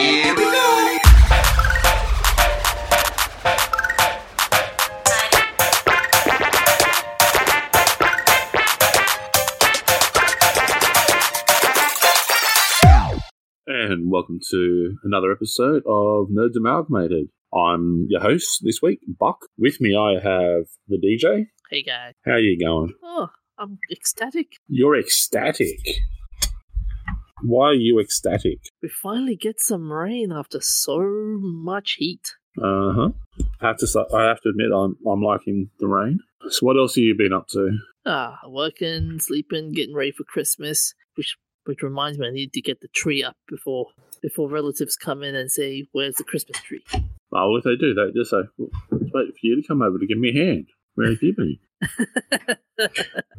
Here we go. And welcome to another episode of Nerds Amalgamated. I'm your host this week, Buck. With me, I have the DJ. Hey guys. How are you going? Oh, I'm ecstatic. You're ecstatic. Why are you ecstatic? We finally get some rain after so much heat. Uh huh. I have to. I have to admit, I'm I'm liking the rain. So, what else have you been up to? Ah, working, sleeping, getting ready for Christmas. Which which reminds me, I need to get the tree up before before relatives come in and say, "Where's the Christmas tree?" Oh, well, if they do, they just say, well, "Wait for you to come over to give me a hand." Where have you been?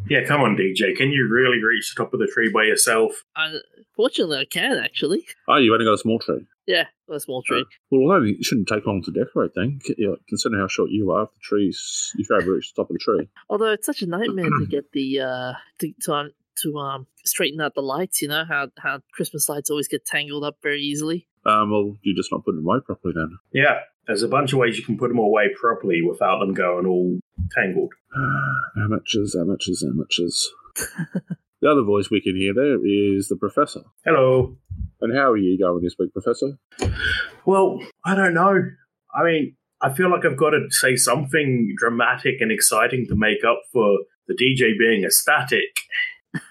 Yeah, come on, DJ. Can you really reach the top of the tree by yourself? I, fortunately, I can actually. Oh, you only got a small tree. Yeah, a small tree. Well, only it shouldn't take long to decorate then. c- you know, Considering how short you are, if the trees, if you ever reach the top of the tree. Although it's such a nightmare to get the uh to to um, to um straighten out the lights. You know how how Christmas lights always get tangled up very easily. Um, well, you're just not putting them away properly then. Yeah, there's a bunch of ways you can put them away properly without them going all tangled. Amateurs, amateurs, amateurs. the other voice we can hear there is the professor. Hello. And how are you going this week, professor? Well, I don't know. I mean, I feel like I've got to say something dramatic and exciting to make up for the DJ being ecstatic.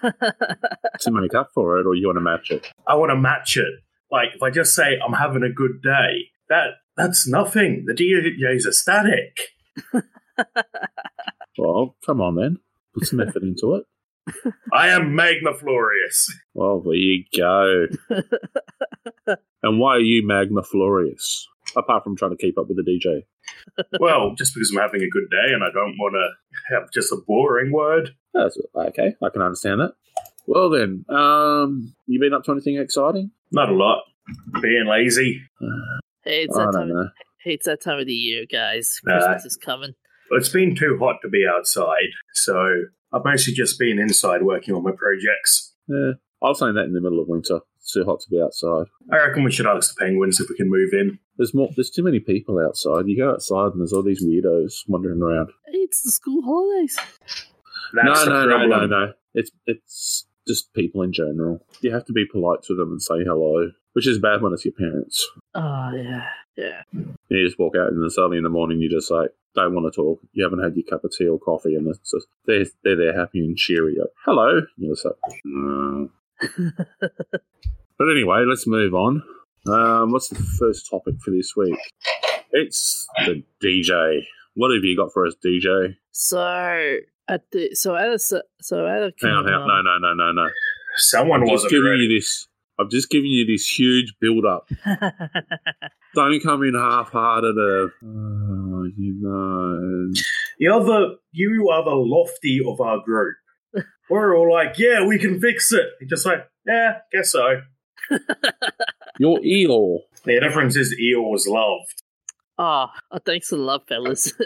To make up for it, or you want to match it? I want to match it. Like, if I just say I'm having a good day, that that's nothing. The DJ is ecstatic. Well, come on then. Put some effort into it. I am Magnaflorious. Well, there you go. and why are you Magna Florius? Apart from trying to keep up with the DJ. well, just because I'm having a good day and I don't want to have just a boring word. That's okay. I can understand that. Well then, um, you been up to anything exciting? Not a lot. Being lazy. hey, it's I that don't time. know. Hey, it's that time of the year, guys. Nah. Christmas is coming. It's been too hot to be outside, so I've mostly just been inside working on my projects. Yeah, I'll saying that in the middle of winter. It's too hot to be outside. I reckon we should ask the penguins if we can move in. There's more. There's too many people outside. You go outside and there's all these weirdos wandering around. It's the school holidays. That's no, the no, no, no, no. It's it's just people in general. You have to be polite to them and say hello, which is bad when it's your parents. Oh yeah, yeah. You just walk out and it's early in the morning. You just like don't want to talk. You haven't had your cup of tea or coffee, and it's just they're they're there happy and cheery. Like, hello. You're just like, "No." But anyway, let's move on. Um, what's the first topic for this week? It's the DJ. What have you got for us, DJ? So at the so at a so so at a Hang on, hang on. No, no, no, no, no. Someone I'm wasn't giving ready. you this. I've just given you this huge build up. Don't come in half hearted of, oh, you know. You're the you are the lofty of our group. We're all like, yeah, we can fix it. You're just like, yeah, guess so. Your Eeyore. The difference is Eel was loved. oh, oh, thanks for the love, fellas.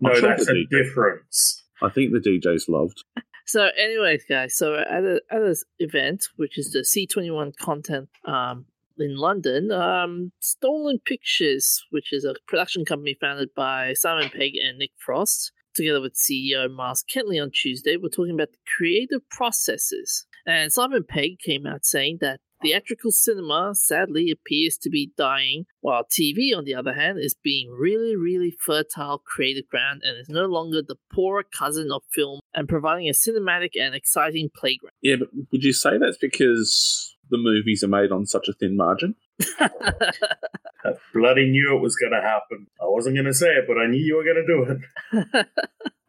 No, sure that's the a DJ. difference. I think the DJ's loved. So, anyways, guys, so at a at this event, which is the C twenty one content um in London, um, Stolen Pictures, which is a production company founded by Simon Pegg and Nick Frost, together with CEO Miles Ketley on Tuesday, were talking about the creative processes. And Simon Pegg came out saying that theatrical cinema sadly appears to be dying, while TV, on the other hand, is being really, really fertile creative ground and is no longer the poorer cousin of film and providing a cinematic and exciting playground. Yeah, but would you say that's because the movies are made on such a thin margin? I bloody knew it was going to happen. I wasn't going to say it, but I knew you were going to do it.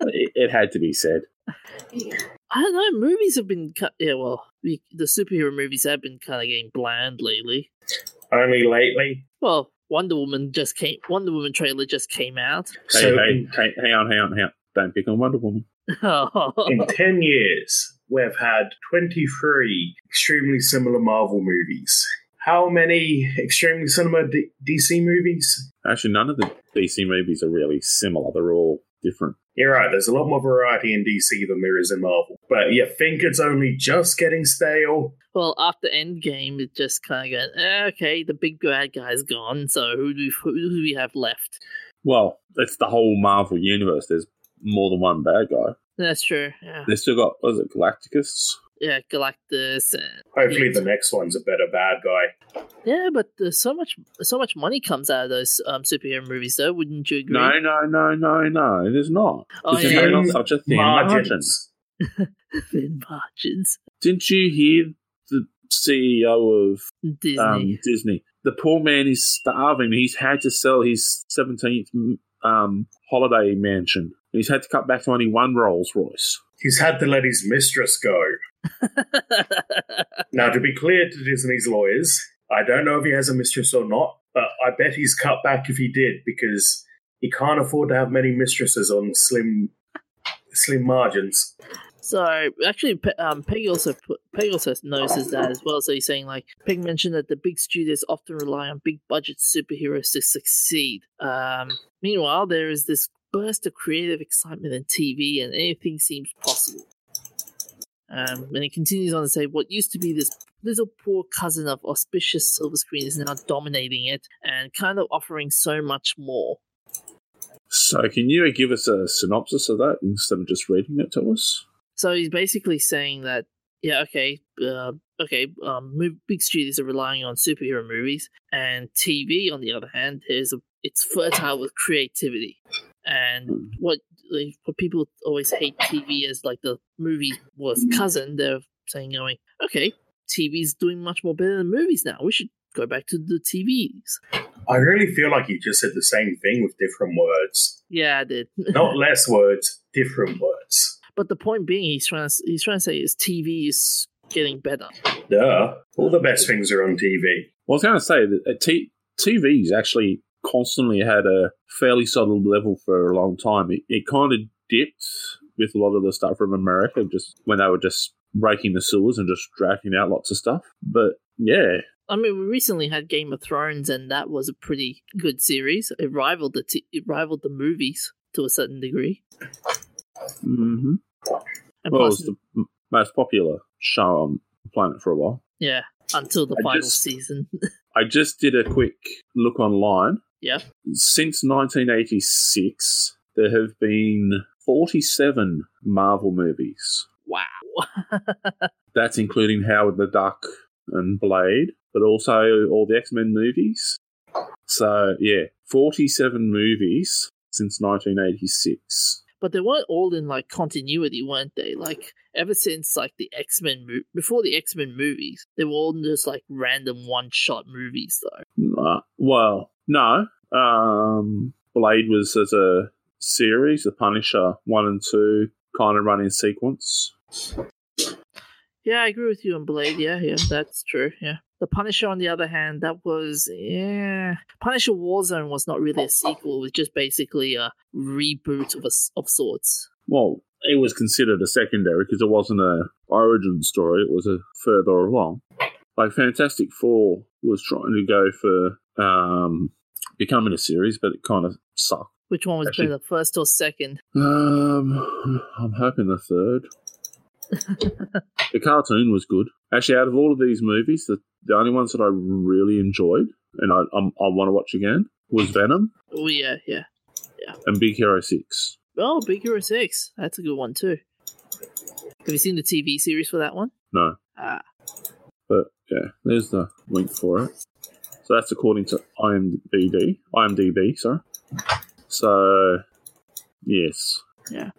It, it had to be said. I don't know. Movies have been cut. Yeah, well, the, the superhero movies have been kind of getting bland lately. Only lately. Well, Wonder Woman just came. Wonder Woman trailer just came out. Hey, So hey, in, hey, hang on, hang on, hang on. Don't pick on Wonder Woman. in 10 years, we've had 23 extremely similar Marvel movies. How many extremely similar D- DC movies? Actually, none of the DC movies are really similar. They're all different. You're right. There's a lot more variety in DC than there is in Marvel. But you think it's only just getting stale? Well, after Endgame, it just kind of goes, eh, okay, the big bad guy's gone, so who do, we, who do we have left? Well, it's the whole Marvel universe. There's more than one bad guy. That's true. Yeah, They still got, was it Galacticus? Yeah, Galactus. And, Hopefully, Yeah. the next one's a better bad guy. yeah, but there's so much, so much money comes out of those um, superhero movies, though. Wouldn't you agree? No, no, no, no, no. There's not. Oh, There's yeah. not such a thin margin. Margins. Thin margins. Didn't you hear the CEO of Disney. um, Disney? The poor man is starving. He's had to sell his 17th um, holiday mansion. He's had to cut back to only one Rolls Royce. He's had to let his mistress go. Now, to be clear to Disney's lawyers, I don't know if he has a mistress or not, but I bet he's cut back if he did because he can't afford to have many mistresses on slim, slim margins. So actually, um, Peggy also put, Peggy also notices that as well. So he's saying like Peg mentioned that the big studios often rely on big budget superheroes to succeed. Um, meanwhile, there is this burst of creative excitement in TV, and anything seems possible. Um, and he continues on to say, "What used to be this little poor cousin of auspicious silver screen is now dominating it and kind of offering so much more." So, can you give us a synopsis of that instead of just reading it to us? So he's basically saying that, yeah, okay, uh, okay, um, big studios are relying on superhero movies, and TV, on the other hand, is a, it's fertile with creativity. And what like, what people always hate TV as like the movie was cousin, they're saying, going, okay, TV's doing much more better than movies now. We should go back to the TVs. I really feel like you just said the same thing with different words. Yeah, I did. Not less words, different words. but the point being, he's trying to he's trying to say is TV is getting better. Duh. All the best things are on TV. Well, I was going to say that uh, T- TV's actually constantly had a fairly solid level for a long time. It, it kind of dipped with a lot of the stuff from America, just when they were just breaking the sewers and just dragging out lots of stuff. But yeah, I mean, we recently had Game of Thrones, and that was a pretty good series. It rivaled the t- it rivaled the movies to a certain degree. hmm And well, it was the m- most popular show on the planet for a while. yeah, until the I final just- season. I just did a quick look online. Yeah, Since 1986, there have been 47 Marvel movies. wow. That's including Howard the Duck and Blade, but also all the X Men movies. So, yeah, 47 movies since 1986. but they weren't all in like continuity, weren't they? Like ever since like the X Men mo- before the X Men movies, they were all just like random one shot movies, though. Uh, well, no. Um, Blade was as a series, The Punisher 1 and 2 kind of run in sequence. Yeah, I agree with you on Blade. Yeah, yeah, that's true. Yeah. The Punisher, on the other hand, that was yeah. Punisher Warzone was not really a sequel; it was just basically a reboot of a of sorts. Well, it was considered a secondary because it wasn't a origin story. It was a further along. Like Fantastic Four was trying to go for um, becoming a series, but it kind of sucked. Which one was Actually- better, first or second? Um, I'm hoping the third. the cartoon was good. Actually, out of all of these movies, the, the only ones that I really enjoyed and I I'm, I want to watch again was Venom Oh yeah, yeah. Yeah. And Big Hero Six. Oh, Big Hero Six. That's a good one too. Have you seen the TV series for that one? No, Ah, but yeah, there's the link for it. So that's according to IMDb. IMDb, sorry. So yes, Yeah.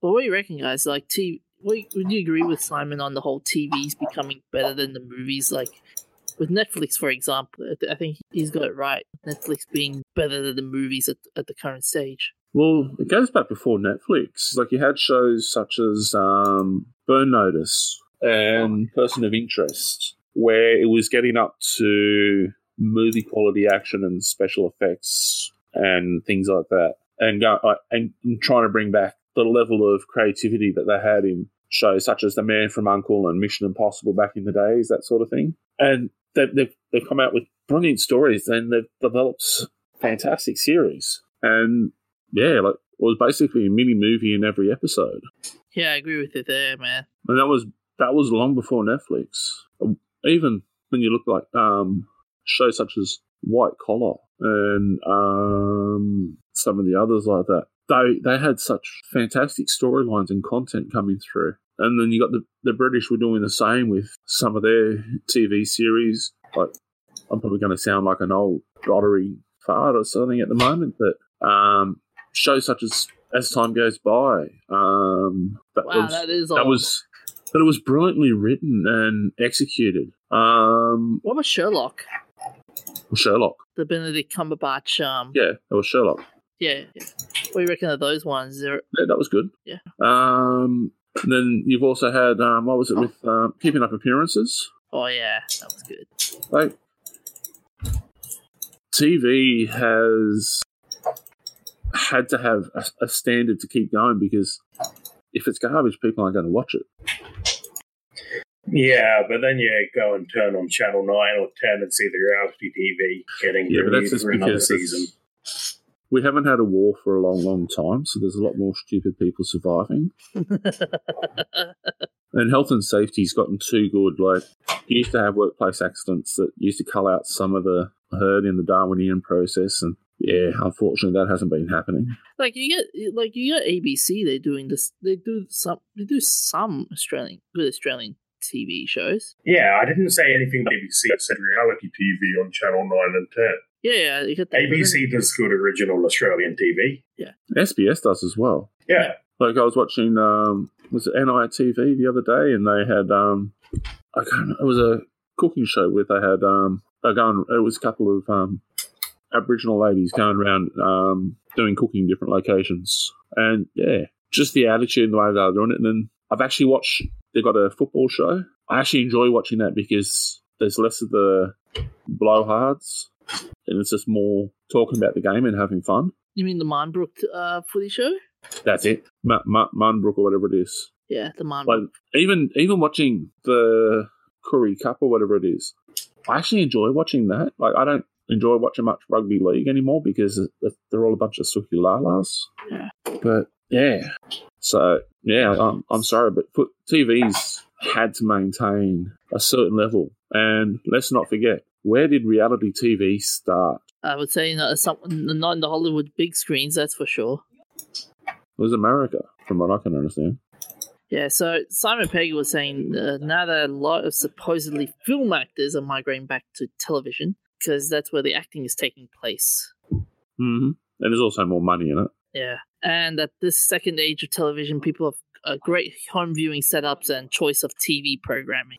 Well, what do you reckon, guys? Like, TV, would you agree with Simon on the whole TVs becoming better than the movies? Like, with Netflix, for example, I I think he's got it right. Netflix being better than the movies at, at the current stage. Well, it goes back before Netflix. Like you had shows such as um, Burn Notice and Person of Interest, where it was getting up to movie quality action and special effects and things like that, and go and trying to bring back the level of creativity that they had in shows such as The Man from Uncle and Mission Impossible back in the days, that sort of thing. And they've they've, they've come out with brilliant stories and they've developed fantastic series. And yeah, like it was basically a mini movie in every episode, Yeah, I agree with you there, man. and that was that was long before Netflix. Even when you look like um, shows such as White Collar and um, some of the others like that, they they had such fantastic storylines and content coming through. And then you got the the British were doing the same with some of their TV series. Like I'm probably going to sound like an old dottery fart or something at the moment, but um, shows such as As Time Goes By, um, that Wow, was that is that old. was but it was brilliantly written and executed. Um, What about Sherlock? Sherlock, The Benedict Cumberbatch. Um, yeah, that was Sherlock. yeah. yeah. What do you reckon of those ones? They're, Yeah, that was good. Yeah. Um, then you've also had um, what was it with um, Keeping Up Appearances? oh yeah, that was good. Like TV has had to have a, a standard to keep going because if it's garbage, people aren't going to watch it. Yeah, but then you go and turn on Channel 9 or 10 and see the reality TV getting Yeah, but renewed that's just for another because season. we haven't had a war for a long, long time, so there's a lot more stupid people surviving. And health and safety's gotten too good. Like, you used to have workplace accidents that used to cull out some of the herd in the Darwinian process, and yeah, unfortunately, that hasn't been happening. like you get like you get ABC. They're doing this. They do some. They do some Australian good Australian TV shows. Yeah, I didn't say anything about ABC. I said reality TV on Channel 9 and 10. Yeah, yeah. You get that. ABC does good original Australian TV. Yeah. SBS does as well. Yeah. Like, I was watching, um, was it NITV the other day, and they had, um, I can't, it was a cooking show where they had, um, they going, it was a couple of, um, Aboriginal ladies going around, um, doing cooking in different locations. And yeah, just the attitude and the way they're doing it. And then I've actually watched, they've got a football show. I actually enjoy watching that because there's less of the blowhards and it's just more talking about the game and having fun. You mean the Marngrook uh, footy show? That's it. M- M- Marngrook or whatever it is. Yeah, the Marngrook. Like even even watching the Curry Cup or whatever it is, I actually enjoy watching that. Like I don't enjoy watching much rugby league anymore because they're all a bunch of suki lalas. Yeah. But yeah, so yeah, I'm, I'm sorry, but foot TV's had to maintain a certain level, and let's not forget where did reality TV start? I would say not, some, not in the Hollywood big screens, that's for sure. It was America, from what I can understand. Yeah, so Simon Pegg was saying uh, now that a lot of supposedly film actors are migrating back to television because that's where the acting is taking place. hmm And there's also more money in it. Yeah, and at this second age of television, people have a great home viewing setups and choice of TV programming.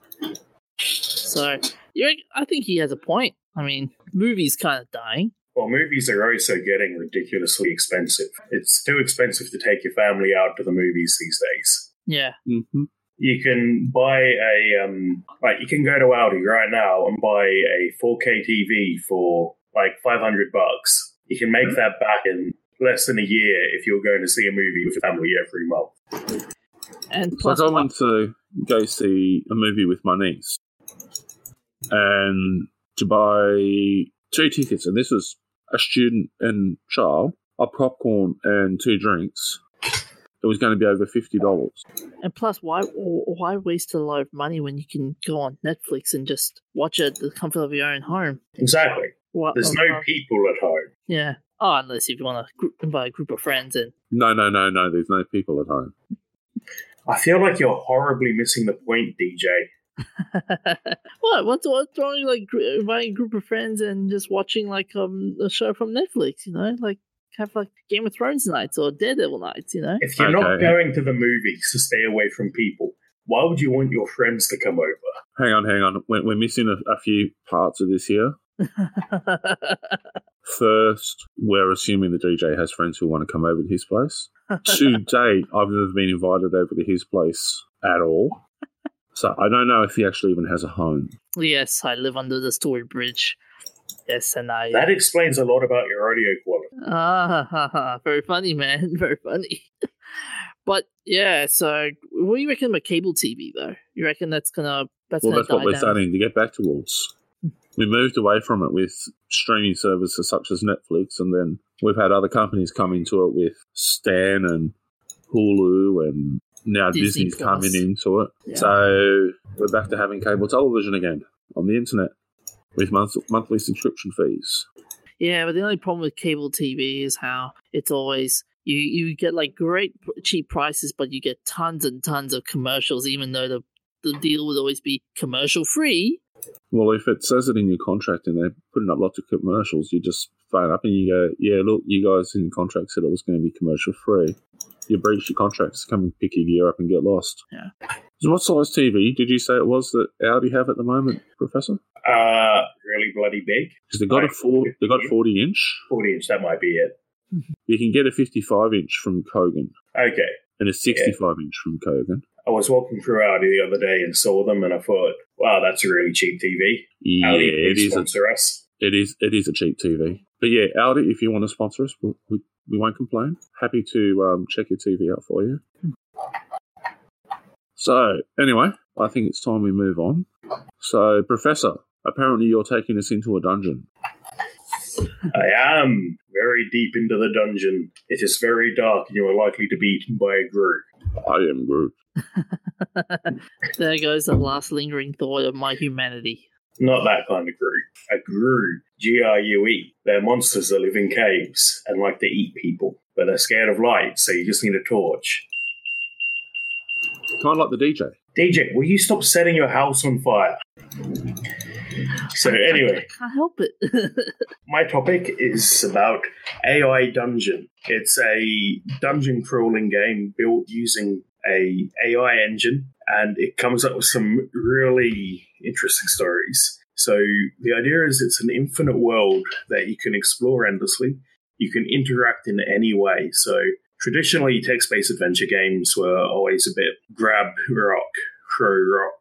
So, yeah, I think he has a point. I mean, movies kind of dying. Well, movies are also getting ridiculously expensive. It's too expensive to take your family out to the movies these days. Yeah, hmm You can buy a um, like you can go to Aldi right now and buy a 4K TV for like 500 bucks. You can make that back in less than a year if you're going to see a movie with your family every month. and So plus, I went to go see a movie with my niece, and to buy two tickets, and this was a student and child, a popcorn and two drinks. It was going to be over fifty dollars. and plus, why why waste a lot of money when you can go on Netflix and just watch it at the comfort of your own home? Exactly. What, There's no people at home. Yeah. Oh, unless if you want to group, invite a group of friends and No, no, no, no. There's no people at home. I feel like you're horribly missing the point, DJ. what? What's what's wrong with like inviting a group of friends and just watching like um a show from Netflix? You know, like have like Game of Thrones nights or Daredevil nights. You know. If you're not going to the movies to stay away from people, why would you want your friends to come over? Hang on, hang on. We're, we're missing a, a few parts of this here. First, we're assuming the DJ has friends who want to come over to his place. to date, I've never been invited over to his place at all. So I don't know if he actually even has a home. yes, I live under the Story Bridge. Yes, and I. That explains a lot about your audio quality. Ah, ha, ha, very funny, man. Very funny. but yeah, so what do you reckon about cable TV though? You reckon that's gonna that's Well, gonna that's what we're down? starting to get back towards. We moved away from it with streaming services such as Netflix, and then we've had other companies come into it with Stan and Hulu and now Disney Disney's Plus. coming into it. Yeah. So we're back to having cable television again on the internet with month- monthly subscription fees. Yeah, but the only problem with cable TV is how it's always you you get like great cheap prices, but you get tons and tons of commercials, even though the the deal would always be commercial free. Well, if it says it in your contract and they're putting up lots of commercials, you just phone up and you go, "Yeah, look, you guys in the contract said it was going to be commercial free. You breached your contracts. Come and pick your gear up and get lost." Yeah. So what size TV did you say it was that Aldi have at the moment, Professor? Uh, really bloody big. Because they got a four, they got forty inch. 40 inch, that might be it. You can get a fifty-five inch from Kogan Okay. and a sixty-five inch from Kogan. I was walking through Aldi the other day and saw them, and I thought, wow, that's a really cheap TV. Yeah, Aldi, it. A, sponsor us. it is. It is a cheap TV. But yeah, Aldi, if you want to sponsor us, we, we, we won't complain. Happy to um, check your TV out for you. So anyway, I think it's time we move on. So, Professor, apparently you're taking us into a dungeon. I am very deep into the dungeon. It is very dark, and you are likely to be eaten by a grue. I am Groot. there goes the last lingering thought of my humanity. Not that kind of grue. A grue, G R U E. They're monsters that live in caves and like to eat people, but they're scared of light, so you just need a torch. Kind of like the DJ. DJ, will you stop setting your house on fire? So, I anyway, can't help it. my topic is about AI Dungeon. It's a dungeon crawling game built using a AI engine, and it comes up with some really interesting stories. So the idea is it's an infinite world that you can explore endlessly. You can interact in any way. So traditionally, text-based adventure games were always a bit grab rock, throw rock.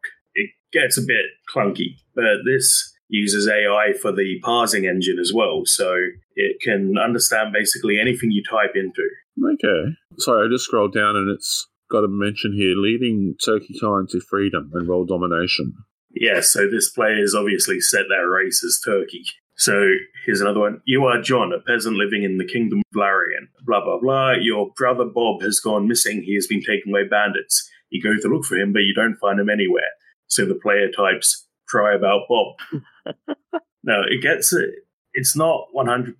Gets a bit clunky, but this uses AI for the parsing engine as well, so it can understand basically anything you type into. Okay. Sorry, I just scrolled down and it's got a mention here leading Turkey kind to freedom and world domination. Yeah, so this player player's obviously set their race as Turkey. So here's another one. You are John, a peasant living in the kingdom of Larian. Blah, blah, blah. Your brother Bob has gone missing. He has been taken away by bandits. You go to look for him, but you don't find him anywhere. So the player types, cry about Bob. now, it gets it. It's not 100%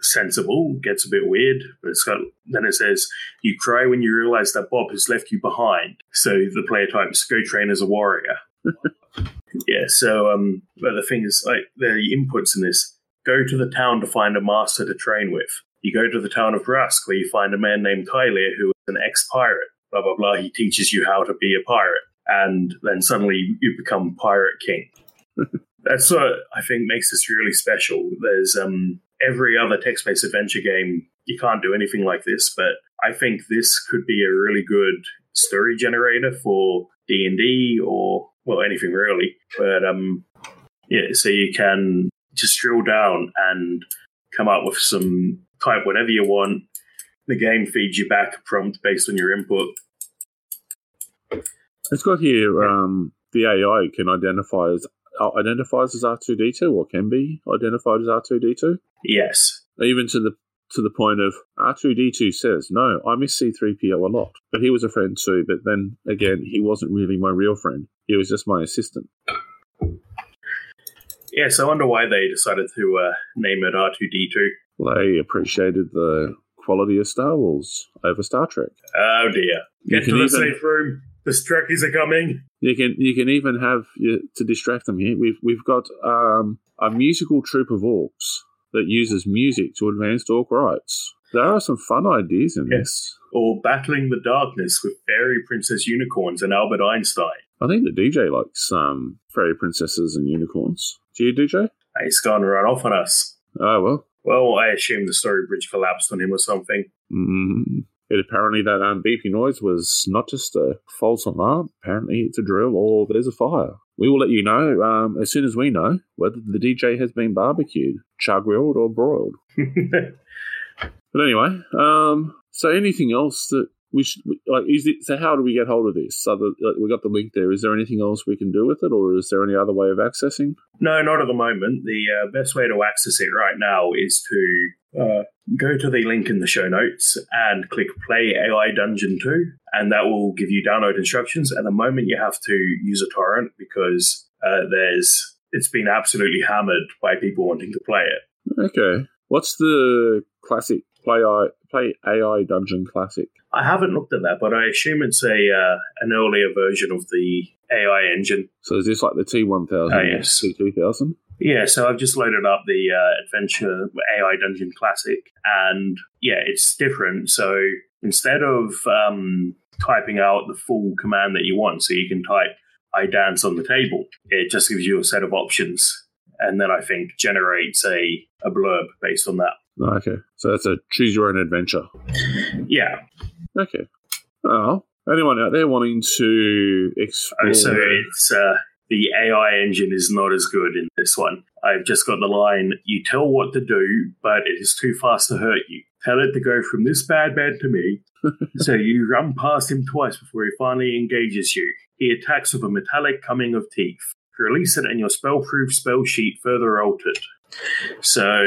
sensible. It gets a bit weird, but it's got, then it says, you cry when you realize that Bob has left you behind. So the player types, go train as a warrior. Yeah, so um, but the thing is, like the inputs in this: go to the town to find a master to train with. You go to the town of Rusk, where you find a man named Tyler who is an ex-pirate. Blah blah blah. He teaches you how to be a pirate, and then suddenly you become pirate king. That's what I think makes this really special. There's um, every other text-based adventure game you can't do anything like this, but I think this could be a really good story generator for D and D or well anything really. But um, yeah, so you can just drill down and come up with some type whatever you want. The game feeds you back a prompt based on your input. It's got here um, the AI can identify as uh, identifies as R two D two or can be identified as R two D two, Yes, even to the to the point of R two D two says no, I miss C three PO a lot, but he was a friend too. But then again, he wasn't really my real friend. He was just my assistant. yes. I wonder why they decided to uh, name it R two D two. They appreciated the quality of Star Wars over Star Trek. Oh dear! Get to the even- safe room. The Trekkies are coming. You can you can even have you, to distract them here. We've we've got um, a musical troupe of orcs that uses music to advance orc rights. There are some fun ideas in Yeah. this. Or battling the darkness with fairy princess unicorns and Albert Einstein. I think the DJ likes um, fairy princesses and unicorns. Do you, DJ? He's gone run off on us. Oh well. Well, I assume the story bridge collapsed on him or something. Mm, it apparently that um, beeping noise was not just a false alarm. Apparently, it's a drill or there's a fire. We will let you know um, as soon as we know whether the DJ has been barbecued, char grilled, or broiled. But anyway, um, so anything else that we should like? Is it so? How do we get hold of this? So the, like, we got the link there. Is there anything else we can do with it, or is there any other way of accessing? no, not at the moment. The uh, best way to access it right now is to uh, go to the link in the show notes and click Play AI Dungeon 2, and that will give you download instructions. At the moment, you have to use a torrent because uh, there's it's been absolutely hammered by people wanting to play it. Okay. What's the classic play AI, play AI Dungeon classic? I haven't looked at that, but I assume it's a uh, an earlier version of the AI engine. So is this like the T1000 Oh, yes. T2000? Yeah, so I've just loaded up the uh, Adventure AI Dungeon Classic, and yeah, it's different. So instead of um, typing out the full command that you want, so you can type "I dance on the table," it just gives you a set of options, and then I think generates a a blurb based on that. Oh, Okay. So that's a choose your own adventure. Yeah, Okay. Well, anyone out there wanting to explore? Oh, so it's uh, the AI engine is not as good in this one. I've just got the line: "You tell what to do, but it is too fast to hurt you. Tell it to go from this bad man to me." so you run past him twice before he finally engages you. He attacks with a metallic coming of teeth. Release it, and your spell-proof spell sheet further altered. So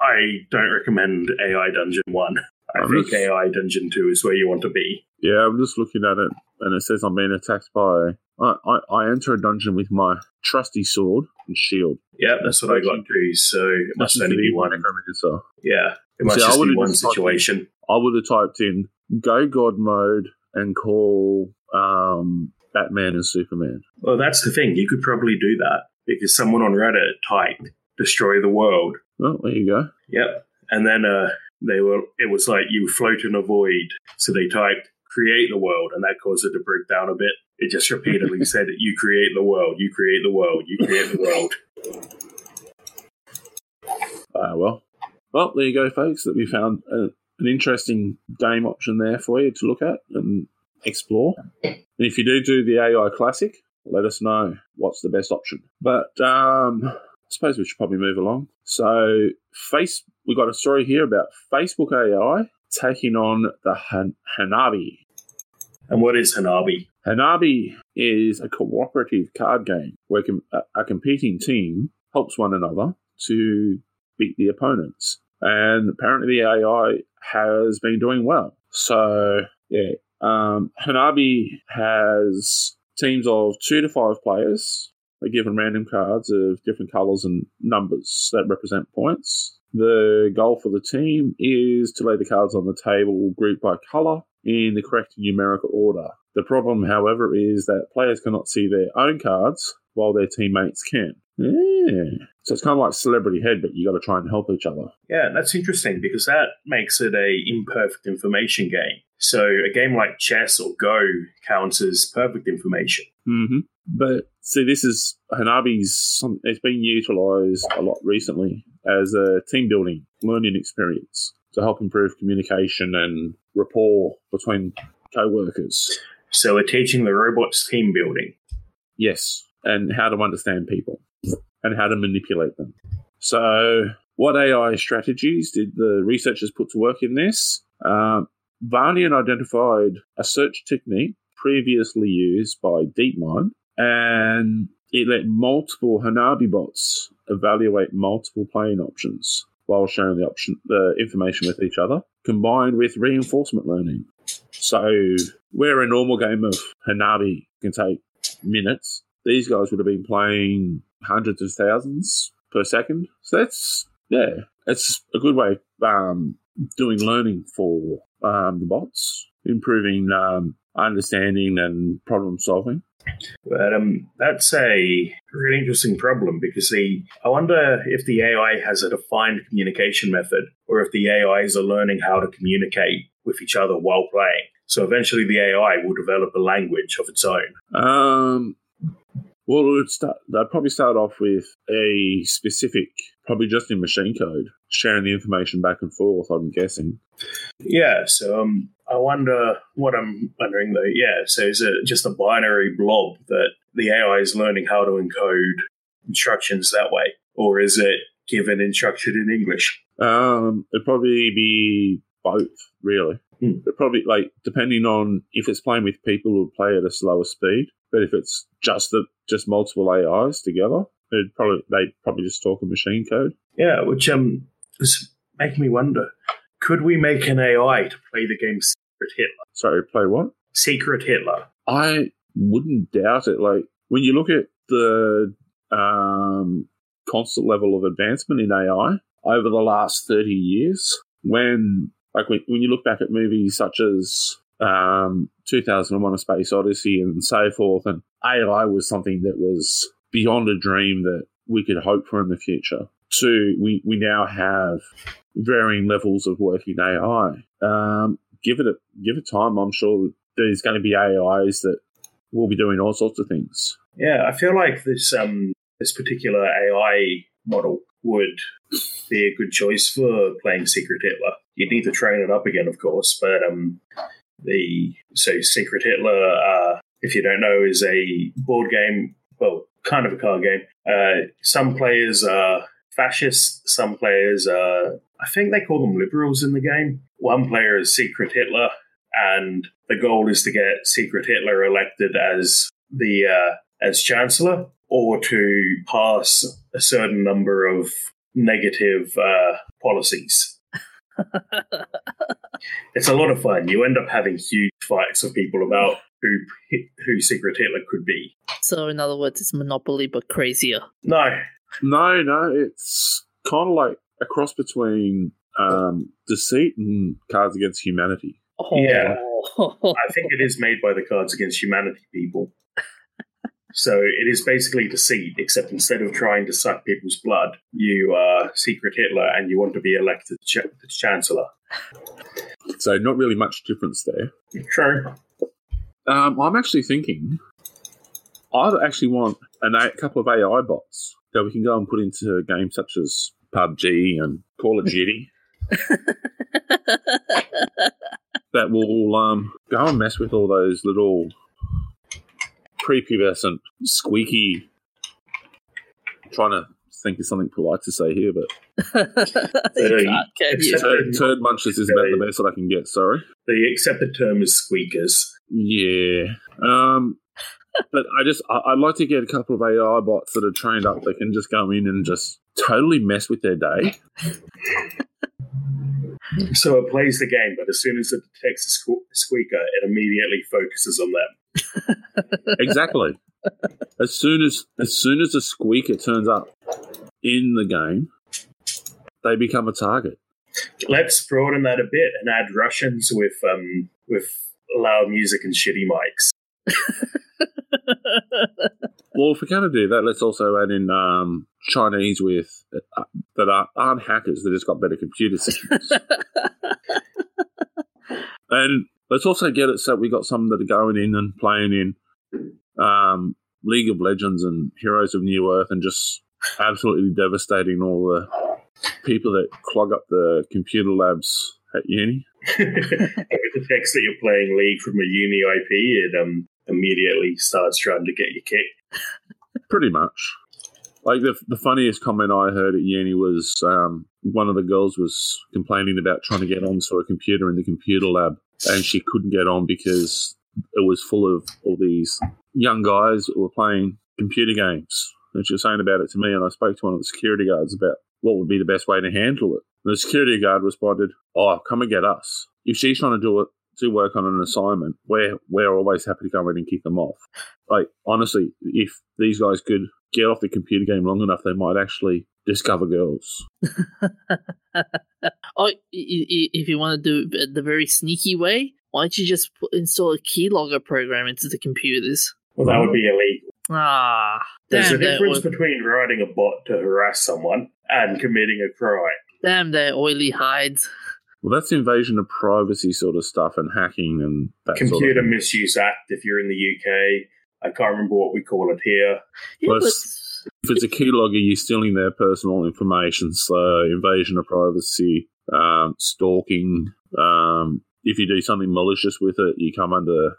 I don't recommend AI Dungeon One. I I'm think just- AI Dungeon Two is where you want to be. yeah, I'm just looking at it, and it says I'm being attacked by. I, I, I enter a dungeon with my trusty sword and shield. Yeah, that's what I got too. So it must only be one. Yeah, it must See, just be one typed in- situation. I would have typed in go god mode and call um, Batman and Superman. Well, that's the thing. You could probably do that because someone on Reddit typed "destroy the world." Oh, there you go. Yep, and then uh, they were. It was like you float in a void. So they typed "create the world," and that caused it to break down a bit. It just repeatedly said, "You create the world. You create the world. You create the world." Ah, well. Well, there you go, folks. That we found a, an interesting game option there for you to look at and explore. And if you do do the AI Classic, let us know what's the best option. But um, suppose we should probably move along. So, face, we got a story here about Facebook AI taking on the Han- Hanabi. And what is Hanabi? Hanabi is a cooperative card game where com- a, a competing team helps one another to beat the opponents. And apparently the AI has been doing well. So, yeah, um, Hanabi has teams of two to five players. They're given random cards of different colors and numbers that represent points. The goal for the team is to lay the cards on the table grouped by color in the correct numerical order. The problem, however, is that players cannot see their own cards while their teammates can. Yeah. So it's kind of like celebrity head, but you got to try and help each other. Yeah, that's interesting because that makes it a imperfect information game. So a game like chess or Go counts as perfect information. Mm-hmm. But see, this is Hanabi's. It's been utilised a lot recently as a team building learning experience to help improve communication and rapport between co-workers. So we're teaching the robots team building. Yes, and how to understand people and how to manipulate them. So, what AI strategies did the researchers put to work in this? Um, Varnian identified a search technique previously used by DeepMind, and it let multiple Hanabi bots evaluate multiple playing options while sharing the option, the information with each other, combined with reinforcement learning. So, where a normal game of Hanabi can take minutes, these guys would have been playing hundreds of thousands per second. So that's yeah, it's a good way of um, doing learning for um, the bots, improving um, understanding and problem solving. But um, that's a really interesting problem because the I wonder if the AI has a defined communication method or if the AIs are learning how to communicate with each other while playing. So eventually the AI will develop a language of its own. Um, well, it would start, they'd probably start off with a specific, probably just in machine code, sharing the information back and forth. I'm guessing. Yeah, so um, I wonder what I'm wondering though. Yeah, so is it just a binary blob that the AI is learning how to encode instructions that way, or is it given instruction in English? Um, it'd probably be both, really. Hmm. But probably like depending on if it's playing with people who play at a slower speed. But if it's just the just multiple AIs together, it'd probably they probably just talk in machine code. Yeah, which um, is making me wonder: Could we make an AI to play the game Secret Hitler? Sorry, play what? Secret Hitler. I wouldn't doubt it. Like when you look at the um, constant level of advancement in AI over the last thirty years, when like when, when you look back at movies such as um, 2001: A Space Odyssey and so forth, and AI was something that was beyond a dream that we could hope for in the future. Two, we, we now have varying levels of working AI. Um, give it a give it time. I'm sure there's going to be AIs that will be doing all sorts of things. Yeah, I feel like this um this particular AI model would be a good choice for playing Secret Hitler. You'd need to train it up again, of course, but um the so Secret Hitler, uh, if you don't know, is a board game. Well, kind of a card game. Uh, some players are fascists. Some players are, I think they call them liberals in the game. One player is Secret Hitler, and the goal is to get Secret Hitler elected as the uh, as chancellor, or to pass a certain number of negative uh, policies. it's a lot of fun. You end up having huge fights of people about who who Secret Hitler could be. So, in other words, it's Monopoly but crazier. No, No, no, it's kind of like a cross between um, deceit and Cards Against Humanity. Oh. Yeah. I think it is made by the Cards Against Humanity people. So it is basically deceit, except instead of trying to suck people's blood, you are Secret Hitler and you want to be elected ch- chancellor. So not really much difference there. True. Um, I'm actually thinking I'd actually want an, a couple of AI bots that we can go and put into games such as PUBG and Call of Duty that will um, go and mess with all those little prepubescent, squeaky. Trying to think of something polite to say here, but You can't, can you? Except- turd, turd munches is about the best that I can get. Sorry. The accepted term is squeakers. Yeah. Um, but I just I, I'd like to get a couple of AI bots that are trained up that can just go in and just totally mess with their day. So it plays the game, but as soon as it detects a sque- squeaker, it immediately focuses on them. Exactly. as soon as as soon as a squeaker turns up in the game, they become a target. Let's broaden that a bit and add Russians with um with loud music and shitty mics. Well, if we're going to do that, let's also add in um, Chinese with uh, that are, aren't hackers. They just got better computer systems. and let's also get it so we got some that are going in and playing in um, League of Legends and Heroes of Newerth and just absolutely devastating all the people that clog up the computer labs at uni. if it detects that you're playing League from a uni IP, it um immediately starts trying to get you kicked. Pretty much. Like the the funniest comment I heard at uni was um, one of the girls was complaining about trying to get onto a computer in the computer lab, and she couldn't get on because it was full of all these young guys that were playing computer games. And she was saying about it to me, and I spoke to one of the security guards about what would be the best way to handle it. And the security guard responded, "Oh, come and get us. If she's trying to do it, do work on an assignment, we're we're always happy to come in and kick them off. Like honestly, if these guys could get off the computer game long enough, they might actually discover girls. oh, i- i- if you want to do it the very sneaky way, why don't you just put, install a keylogger program into the computers? Well, that would be illegal. Ah, There's damn a difference oil- between writing a bot to harass someone and committing a crime. damn their oily hides. Well, that's invasion of privacy sort of stuff and hacking and that Computer sort of. Misuse Act, if you're in the UK. I can't remember what we call it here. Yeah, Plus- If it's a keylogger, you're stealing their personal information. So invasion of privacy, um, stalking. Um, if you do something malicious with it, you come under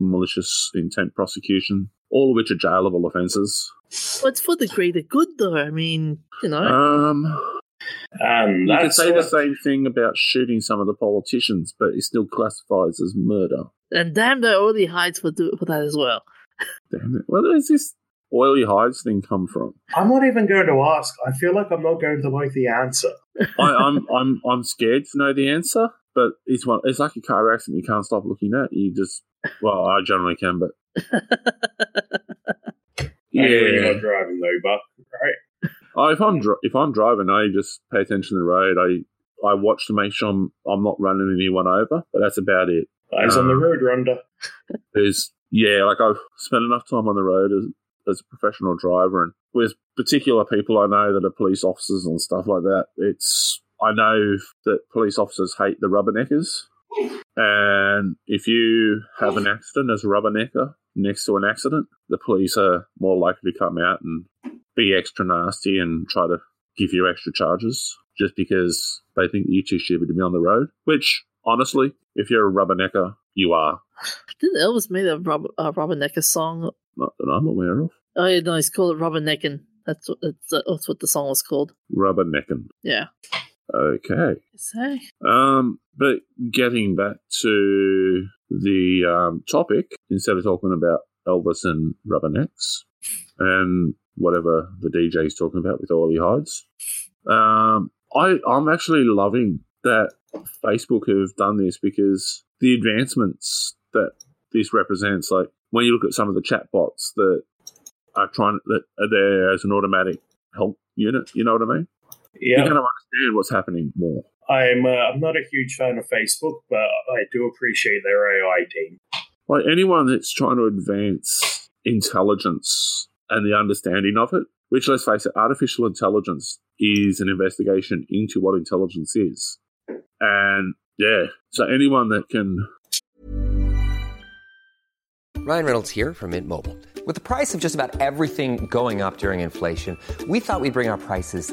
malicious intent prosecution. All of which are jailable offences. but, but it's for the greater good, though. I mean, you know. Um, And You could say the same thing about shooting some of the politicians, but it still classifies as murder. and damn their oily hides for, do, for that as well. Damn it. Where does this oily hides thing come from? I'm not even going to ask. I feel like I'm not going to like the answer. I, I'm I'm I'm scared to know the answer, but it's one. It's like a car accident. You can't stop looking at. You just well, I generally can, but Yeah, you're not driving though, but right. Oh, if I'm dri- if I'm driving, I just pay attention to the road. I I watch to make sure I'm I'm not running anyone over, but that's about it. Eyes on the Um, road, Ronda. Is yeah, like I've spent enough time on the road as as a professional driver, and with particular people I know that are police officers and stuff like that. It's I know that police officers hate the rubberneckers, and if you have an accident as a rubbernecker next to an accident, the police are more likely to come out and be extra nasty and try to give you extra charges just because they think you're too stupid to be on the road. Which, honestly, if you're a rubbernecker, you are. Didn't Elvis make a Rob, uh, Robert Necker song? Not that I'm aware of. Oh, yeah, no, he's called it Robert Neckin. That's what, that's, that's what the song was called. Rubbernecking. Yeah. Okay. Say. Um, but getting back to the um, topic, instead of talking about Elvis and Rubbernecks and whatever the DJ's talking about with Oily Hides, um, I, I'm actually loving that Facebook have done this because the advancements that this represents, like when you look at some of the chatbots that are trying that are there as an automatic help unit, you know what I mean? Yeah, You kind of understand what's happening more. I'm. Uh, I'm not a huge fan of Facebook, but I do appreciate their AI team. like anyone that's trying to advance intelligence and the understanding of it, which let's face it, artificial intelligence is an investigation into what intelligence is. And yeah, so anyone that can Ryan Reynolds here from Mint Mobile. With the price of just about everything going up during inflation, we thought we'd bring our prices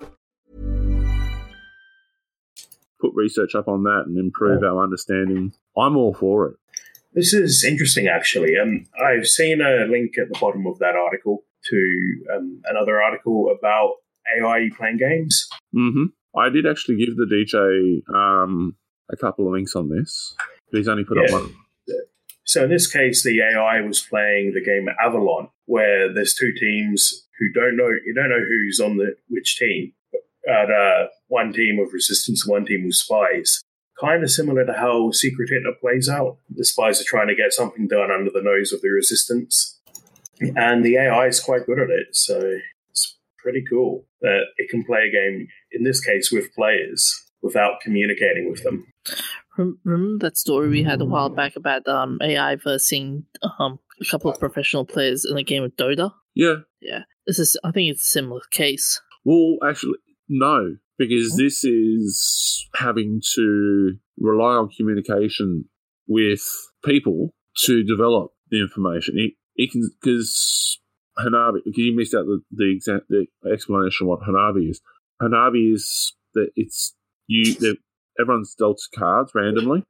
put research up on that and improve our understanding, I'm all for it. This is interesting, actually. Um, I've seen a link at the bottom of that article to um, another article about AI playing games. hmm I did actually give the DJ um, a couple of links on this. But he's only put up one. So in this case, the AI was playing the game Avalon, where there's two teams who don't know you don't know who's on the which team. But uh, one team of resistance, one team of spies. Kind of similar to how Secret Hitler plays out. The spies are trying to get something done under the nose of the resistance, and the AI is quite good at it. So it's pretty cool that it can play a game. In this case, with players without communicating with them. Rem- Remember that story we had a while back about um, AI versing um, a couple of professional players in a game of Dota? Yeah. Yeah. This is, I think it's a similar case. Well, actually, no, because this is having to rely on communication with people to develop the information. It, it can because Hanabi. because You missed out the the, exa- the explanation of what Hanabi is. Hanabi is that it's you. that Everyone's dealt cards randomly,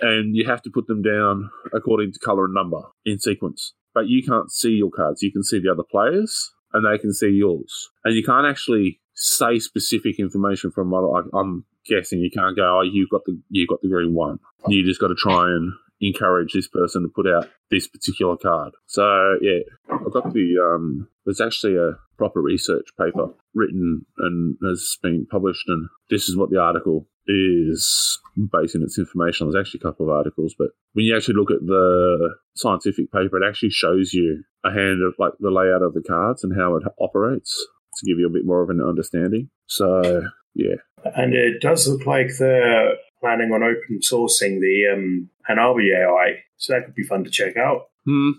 and you have to put them down according to color and number in sequence. But you can't see your cards. You can see the other players, and they can see yours. And you can't actually say specific information from what I, I'm guessing. You can't go, "Oh, you've got the you have got the green one." You just got to try and encourage this person to put out this particular card. So yeah, I've got the um. There's actually a proper research paper written and has been published, and this is what the article is basing its information on. There's actually a couple of articles, but when you actually look at the scientific paper, it actually shows you a hand of like the layout of the cards and how it operates to give you a bit more of an understanding. So yeah, And it does look like they're planning on open sourcing the um, Hanabi AI, so that could be fun to check out. hmm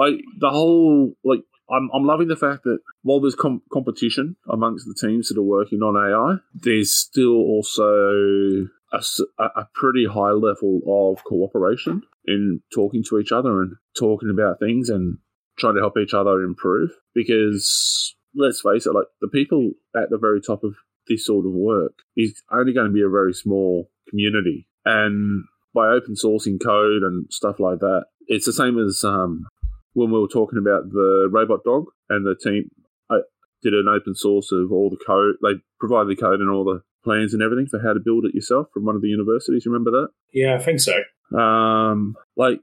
I the whole like I'm I'm loving the fact that while there's com- competition amongst the teams that are working on AI, there's still also a, a pretty high level of cooperation in talking to each other and talking about things and trying to help each other improve. Because let's face it, like the people at the very top of this sort of work is only going to be a very small community, and by open sourcing code and stuff like that, it's the same as um, when we were talking about the robot dog and the team I did an open source of all the code. They provided the code and all the plans and everything for how to build it yourself from one of the universities. Remember that? Yeah, I think so. Um, like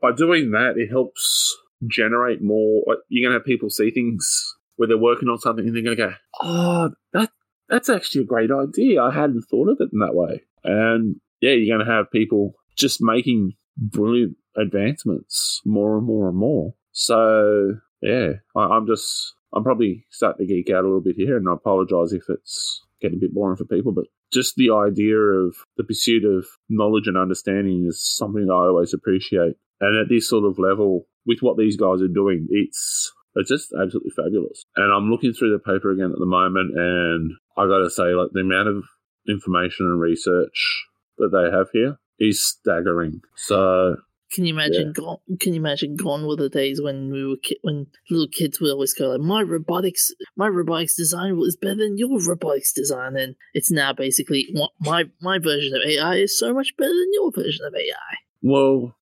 by doing that, it helps generate more. Like, you're gonna have people see things where they're working on something and they're gonna go, "Oh, that that's actually a great idea. I hadn't thought of it in that way." And yeah, you're gonna have people just making brilliant advancements more and more and more. So yeah, I, I'm just I'm probably starting to geek out a little bit here, and I apologize if it's getting a bit boring for people, but just the idea of the pursuit of knowledge and understanding is something I always appreciate. And at this sort of level, with what these guys are doing, it's it's just absolutely fabulous. And I'm looking through the paper again at the moment, and I got to say, like the amount of information and research that they have here is staggering. So Can you imagine? Gone, can you imagine? Gone were the days when we were ki- when little kids would always go like, "My robotics, my robotics design was better than your robotics design," and it's now basically my my version of AI is so much better than your version of AI. Well,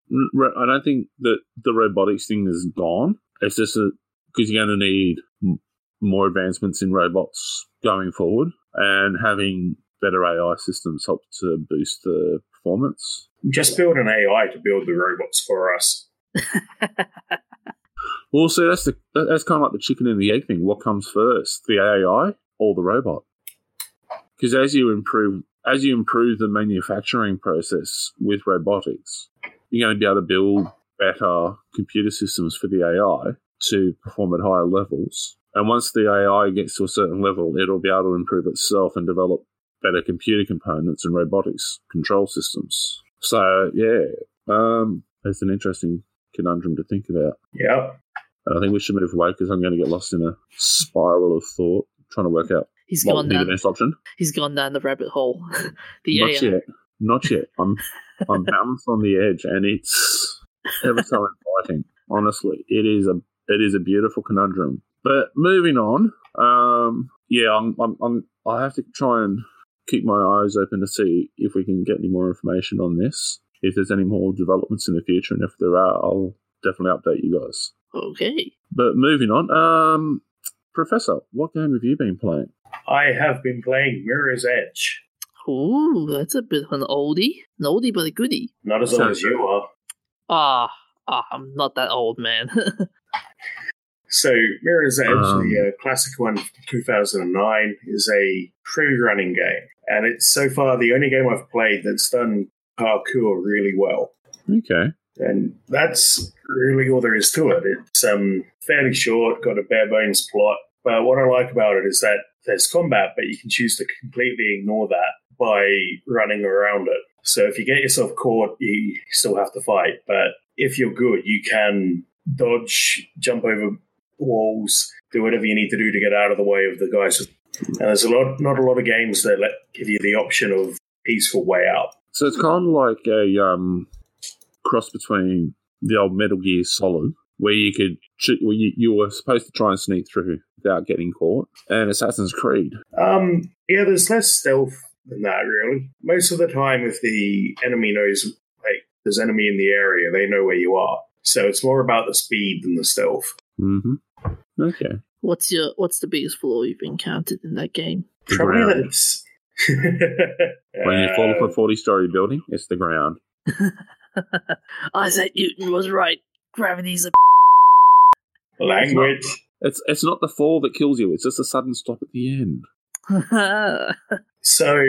I don't think that the robotics thing is gone. It's just because you're going to need more advancements in robots going forward, and having better AI systems help to boost the performance. Just build an AI to build the robots for us. Well, see, that's the that's kind of like the chicken and the egg thing. What comes first, the AI or the robot? Because as you improve as you improve the manufacturing process with robotics, you're going to be able to build better computer systems for the AI to perform at higher levels. And once the AI gets to a certain level, it'll be able to improve itself and develop better computer components and robotics control systems. So yeah, um, it's an interesting conundrum to think about. Yep. And I think we should move away because I'm going to get lost in a spiral of thought trying to work out He's what gone would be the best option. He's gone down the rabbit hole. the Not AI. yet. Not yet. I'm I'm balanced on the edge, and it's ever so inviting. Honestly, it is a it is a beautiful conundrum. But moving on, um, yeah, I'm, I'm, I'm I have to try and keep my eyes open to see if we can get any more information on this. If there's any more developments in the future, and if there are, I'll definitely update you guys. Okay. But moving on, um, Professor, what game have you been playing? I have been playing Mirror's Edge. Ooh, that's a bit of an oldie. An oldie but a goodie. Not as old as you are. Ah, ah, I'm not that old, man. So, Mirror's Edge, Um. the uh, classic one from 2009, is a free running game. And it's so far the only game I've played that's done parkour really well. Okay. And that's really all there is to it. It's um, fairly short, got a bare bones plot. But what I like about it is that there's combat, but you can choose to completely ignore that by running around it. So if you get yourself caught, you still have to fight. But if you're good, you can dodge, jump over walls, do whatever you need to do to get out of the way of the guys. And there's a lot, not a lot of games that let, give you the option of peaceful way out. So it's kind of like a um, cross between the old Metal Gear Solid, where you could where you, you were supposed to try and sneak through without getting caught, and Assassin's Creed. Um, yeah, there's less stealth than that, really. Most of the time, if the enemy knows, like, there's enemy in the area, they know where you are. So it's more about the speed than the stealth. Mm-hmm. Okay. what's your what's the biggest flaw you've encountered in that game? The Probably ground. that it's. When you fall off Uh, a forty-story building, it's the ground. Isaac Newton was right. Gravity's a language. It's it's not the fall that kills you; it's just a sudden stop at the end. So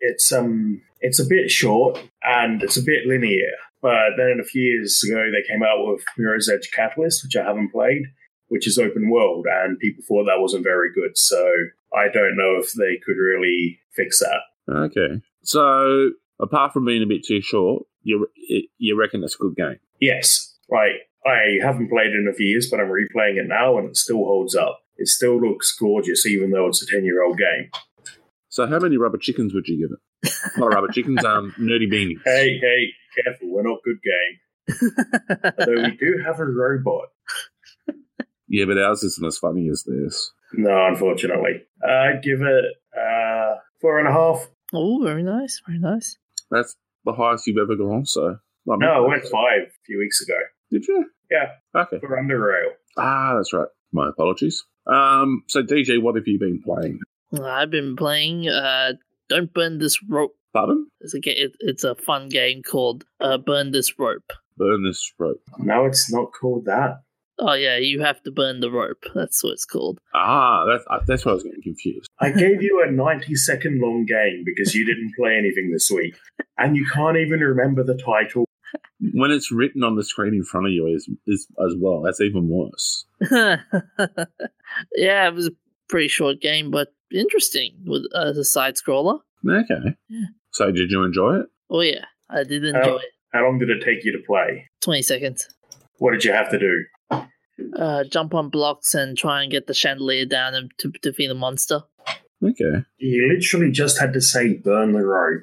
it's um it's a bit short and it's a bit linear. But then a few years ago they came out with Mirror's Edge Catalyst, which I haven't played, which is open world, and people thought that wasn't very good. So I don't know if they could really fix that. Okay. So apart from being a bit too short, you you reckon it's a good game? Yes, right. I haven't played it in a few years, but I'm replaying it now, and it still holds up. It still looks gorgeous, even though it's a ten year old game. So how many rubber chickens would you give it? Not rubber chickens, um, nerdy beanies. Hey, hey, careful, we're not good game. Although we do have a robot. Yeah, but ours isn't as funny as theirs. No, unfortunately. I'd give it uh, four and a half. oh, very nice, very nice. That's the highest you've ever gone. So I mean, No, I went five a few weeks ago. Did you? Yeah, Okay. for UnderRail. Ah, that's right. My apologies. Um, so DJ, what have you been playing? I've been playing uh, Don't Burn This Rope. Pardon? It's a, ga- it, it's a fun game called uh, Burn This Rope. Burn this rope. No, it's not called that. Oh, yeah, you have to burn the rope. That's what it's called. Ah, that's uh, that's why I was getting confused. I gave you a 90 second long game because you didn't play anything this week. And you can't even remember the title. When it's written on the screen in front of you is is as well. That's even worse. yeah, it was a pretty short game, but interesting with uh, the side scroller. Okay. Yeah. So did you enjoy it? Oh, yeah, I did enjoy Oh. it. How long did it take you to play? 20 seconds. What did you have to do? Uh, jump on blocks and try and get the chandelier down and to defeat a monster. Okay. You literally just had to say burn the road.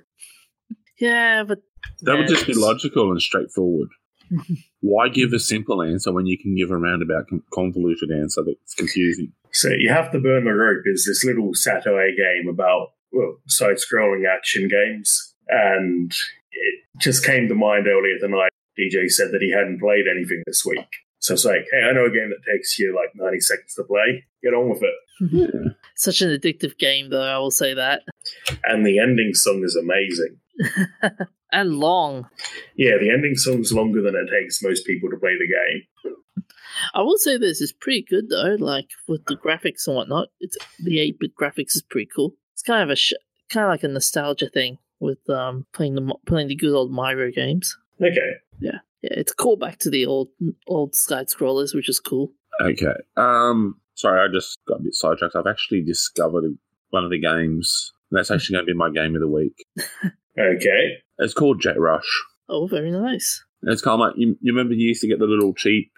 Yeah, but That would just be logical and straightforward. Why give a simple answer when you can give a roundabout convoluted answer that's confusing? So you have to burn the rope is this little Saturday game about well, side-scrolling action games, and it just came to mind earlier tonight. DJ said that he hadn't played anything this week, so it's like, hey, I know a game that takes you like ninety seconds to play. Get on with it. Yeah. such an addictive game, though, I will say that. And the ending song is amazing. and long. Yeah, the ending song's longer than it takes most people to play the game. I will say this is pretty good though. Like with the graphics and whatnot, it's the eight bit graphics is pretty cool. It's kind of a sh- kind of like a nostalgia thing with um playing the playing the good old Mario games. Okay. Yeah, yeah, it's a callback to the old old side scrollers, which is cool. Okay. Um. Sorry, I just got a bit sidetracked. I've actually discovered one of the games. That's actually going to be my game of the week. Okay. It's called Jet Rush. Oh, very nice. It's kind of like you, you remember you used to get the little cheap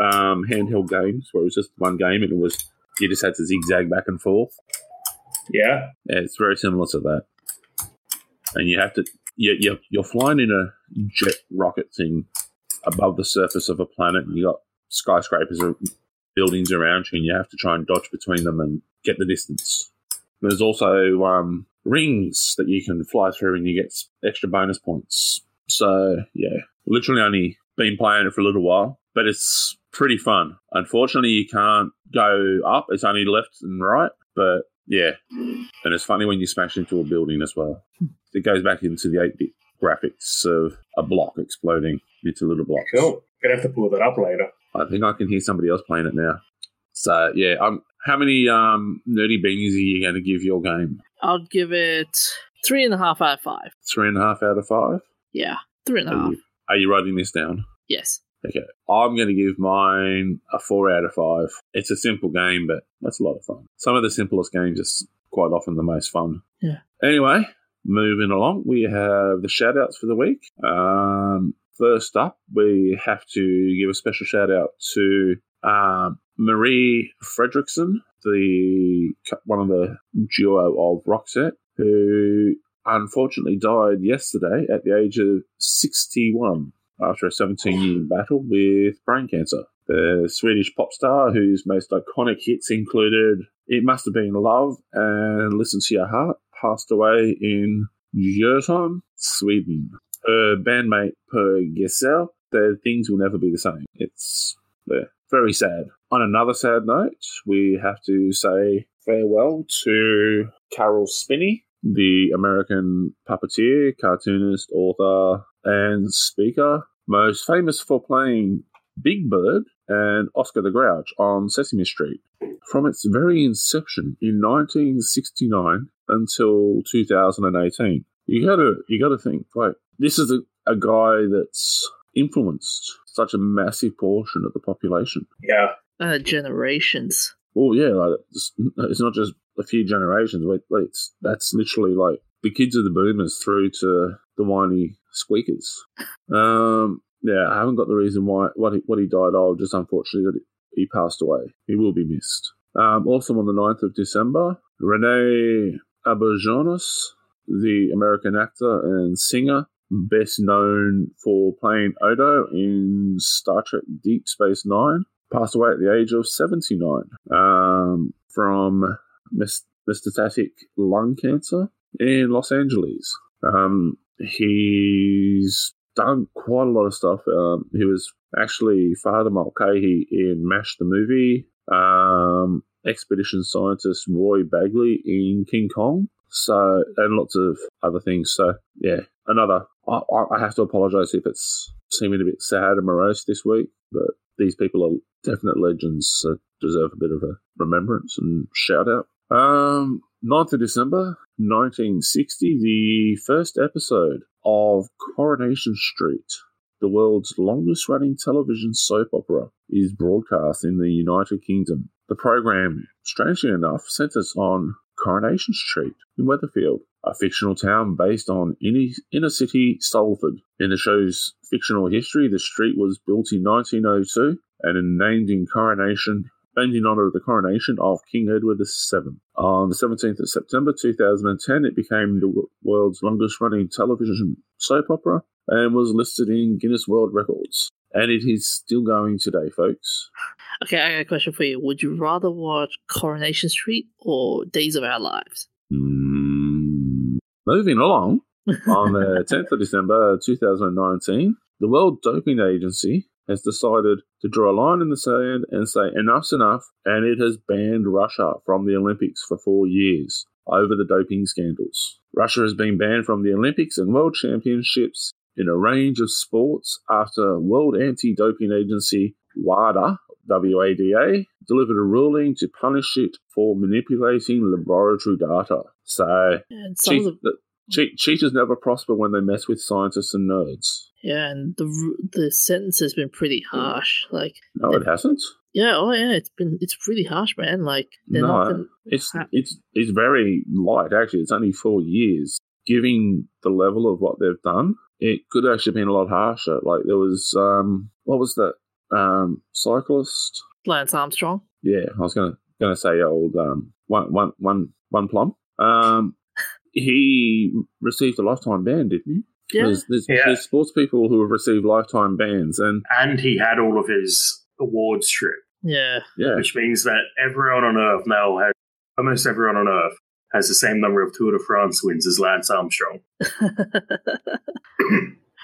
um, handheld games where it was just one game and it was you just had to zigzag back and forth. Yeah. Yeah, it's very similar to that. And you have to you, you you're flying in a jet rocket thing above the surface of a planet, and you got skyscrapers or buildings around you, and you have to try and dodge between them and get the distance. There's also um, rings that you can fly through, and you get extra bonus points. So yeah, literally only been playing it for a little while, but it's pretty fun. Unfortunately, you can't go up; it's only left and right. But yeah, and it's funny when you smash into a building as well. It goes back into the 8 bit graphics of a block exploding into little blocks. Cool. Gonna have to pull that up later. I think I can hear somebody else playing it now. So yeah, um, how many um, nerdy beanies are you going to give your game? I'll give it three and a half out of five. Three and a half out of five. Yeah, three and a Are half. you, are you writing this down? Yes. Okay, I'm going to give mine a four out of five. It's a simple game, but that's a lot of fun. Some of the simplest games are quite often the most fun. Yeah. Anyway, moving along, we have the shout outs for the week. Um, first up, we have to give a special shout out to um, Marie Fredriksson, the one of the duo of Roxette, who unfortunately died yesterday at the age of 61 after a 17 year battle with brain cancer. The Swedish pop star, whose most iconic hits included It Must Have Been Love and Listen to Your Heart, passed away in Göteborg, Sweden. Her bandmate Per Gessle said things will never be the same. It's yeah, very sad. On another sad note, we have to say farewell to Carol Spinney, the American puppeteer, cartoonist, author, and speaker, most famous for playing Big Bird and Oscar the Grouch on Sesame Street. From its very inception in 1969 until 2018, you gotta you gotta think like this is a, a guy that's influenced such a massive portion of the population. Yeah. Uh, generations. Well, yeah, like it's, it's not just a few generations. Wait, like, it's, that's literally like the kids of the boomers through to the whiny squeakers. Um, yeah, I haven't got the reason why what he, what he died of. Just unfortunately that he passed away. He will be missed. Um, also on the 9th of December, Rene Auberjonois, the American actor and singer, best known for playing Odo in Star Trek Deep Space Nine, passed away at the age of 79 um, from metastatic lung cancer in Los Angeles. Um, he's done quite a lot of stuff. Um, he was actually Father Mulcahy in MASH the movie, um, expedition scientist Roy Bagley in King Kong. So, and lots of other things. So, yeah, another. I, I have to apologise if it's seeming a bit sad and morose this week, but these people are definite legends, so deserve a bit of a remembrance and shout out. Um, 9th of December 1960, the first episode of Coronation Street, the world's longest running television soap opera, is broadcast in the United Kingdom. The program, strangely enough, centers on Coronation Street in Weatherfield, a fictional town based on inner city Salford. In the show's fictional history, the street was built in 1902 and named in coronation named in honour of the coronation of King Edward VII. On the 17th of September 2010, it became the world's longest running television soap opera and was listed in Guinness World Records. And it is still going today, folks. Okay, I got a question for you. Would you rather watch Coronation Street or Days of Our Lives? Mm, moving along, on the 10th of December 2019, the World Doping Agency has decided to draw a line in the sand and say enough's enough, and it has banned Russia from the Olympics for four years over the doping scandals. Russia has been banned from the Olympics and World Championships in a range of sports after World Anti Doping Agency WADA, WADA, delivered a ruling to punish it for manipulating laboratory data. So, cheat, the, cheat, cheaters never prosper when they mess with scientists and nerds. Yeah, and the the sentence has been pretty harsh. Like, no, it hasn't. Yeah, oh yeah, it's been it's pretty harsh, man. Like, no, it's ha- it's it's very light. Actually, it's only four years. Given the level of what they've done, it could actually been a lot harsher. Like there was, um, what was that um, cyclist? Lance Armstrong. Yeah, I was gonna gonna say old um, one one one one plum. Um, he received a lifetime ban, didn't he? Yeah. There's, there's, Yeah. there's sports people who have received lifetime bans, and And he had all of his awards stripped, Yeah. yeah, which means that everyone on Earth now has, almost everyone on Earth has the same number of Tour de France wins as Lance Armstrong.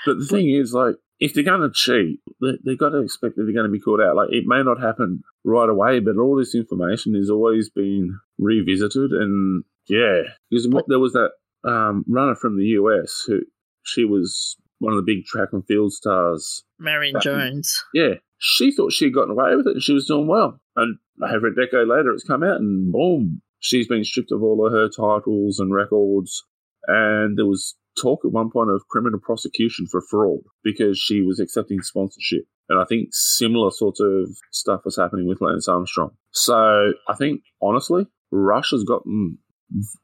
But the thing is, like, if they're going to cheat, they, they've got to expect that they're going to be caught out. Like, it may not happen right away, but all this information is always being revisited. And yeah, because what, there was that um, runner from the US who she was one of the big track and field stars. Marion But- Jones. Yeah, she thought she'd gotten away with it and she was doing well. And over a decade later, it's come out and boom, she's been stripped of all of her titles and records. And there was talk at one point of criminal prosecution for fraud because she was accepting sponsorship. And I think similar sorts of stuff was happening with Lance Armstrong. So I think, honestly, Russia's gotten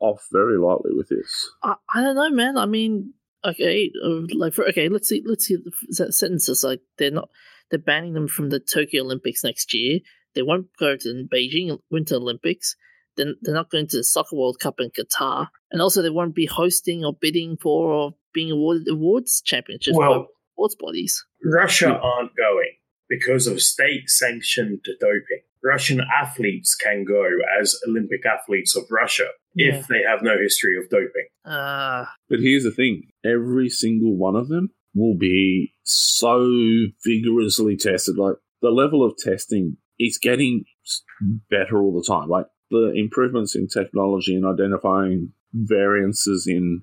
off very lightly with this. I, I don't know, man. I mean, okay, uh, like for okay, let's see, let's see the s- sentences. Like they're not, they're banning them from the Tokyo Olympics next year. They won't go to the Beijing Winter Olympics. Then they're not going to the Soccer World Cup in Qatar, and also they won't be hosting or bidding for or being awarded awards championships by Well- sports bodies. Russia aren't going because of state sanctioned doping. Russian athletes can go as Olympic athletes of Russia Yeah. if they have no history of doping. Uh But here's the thing every single one of them will be so vigorously tested. Like the level of testing is getting better all the time. Like the improvements in technology and identifying variances in,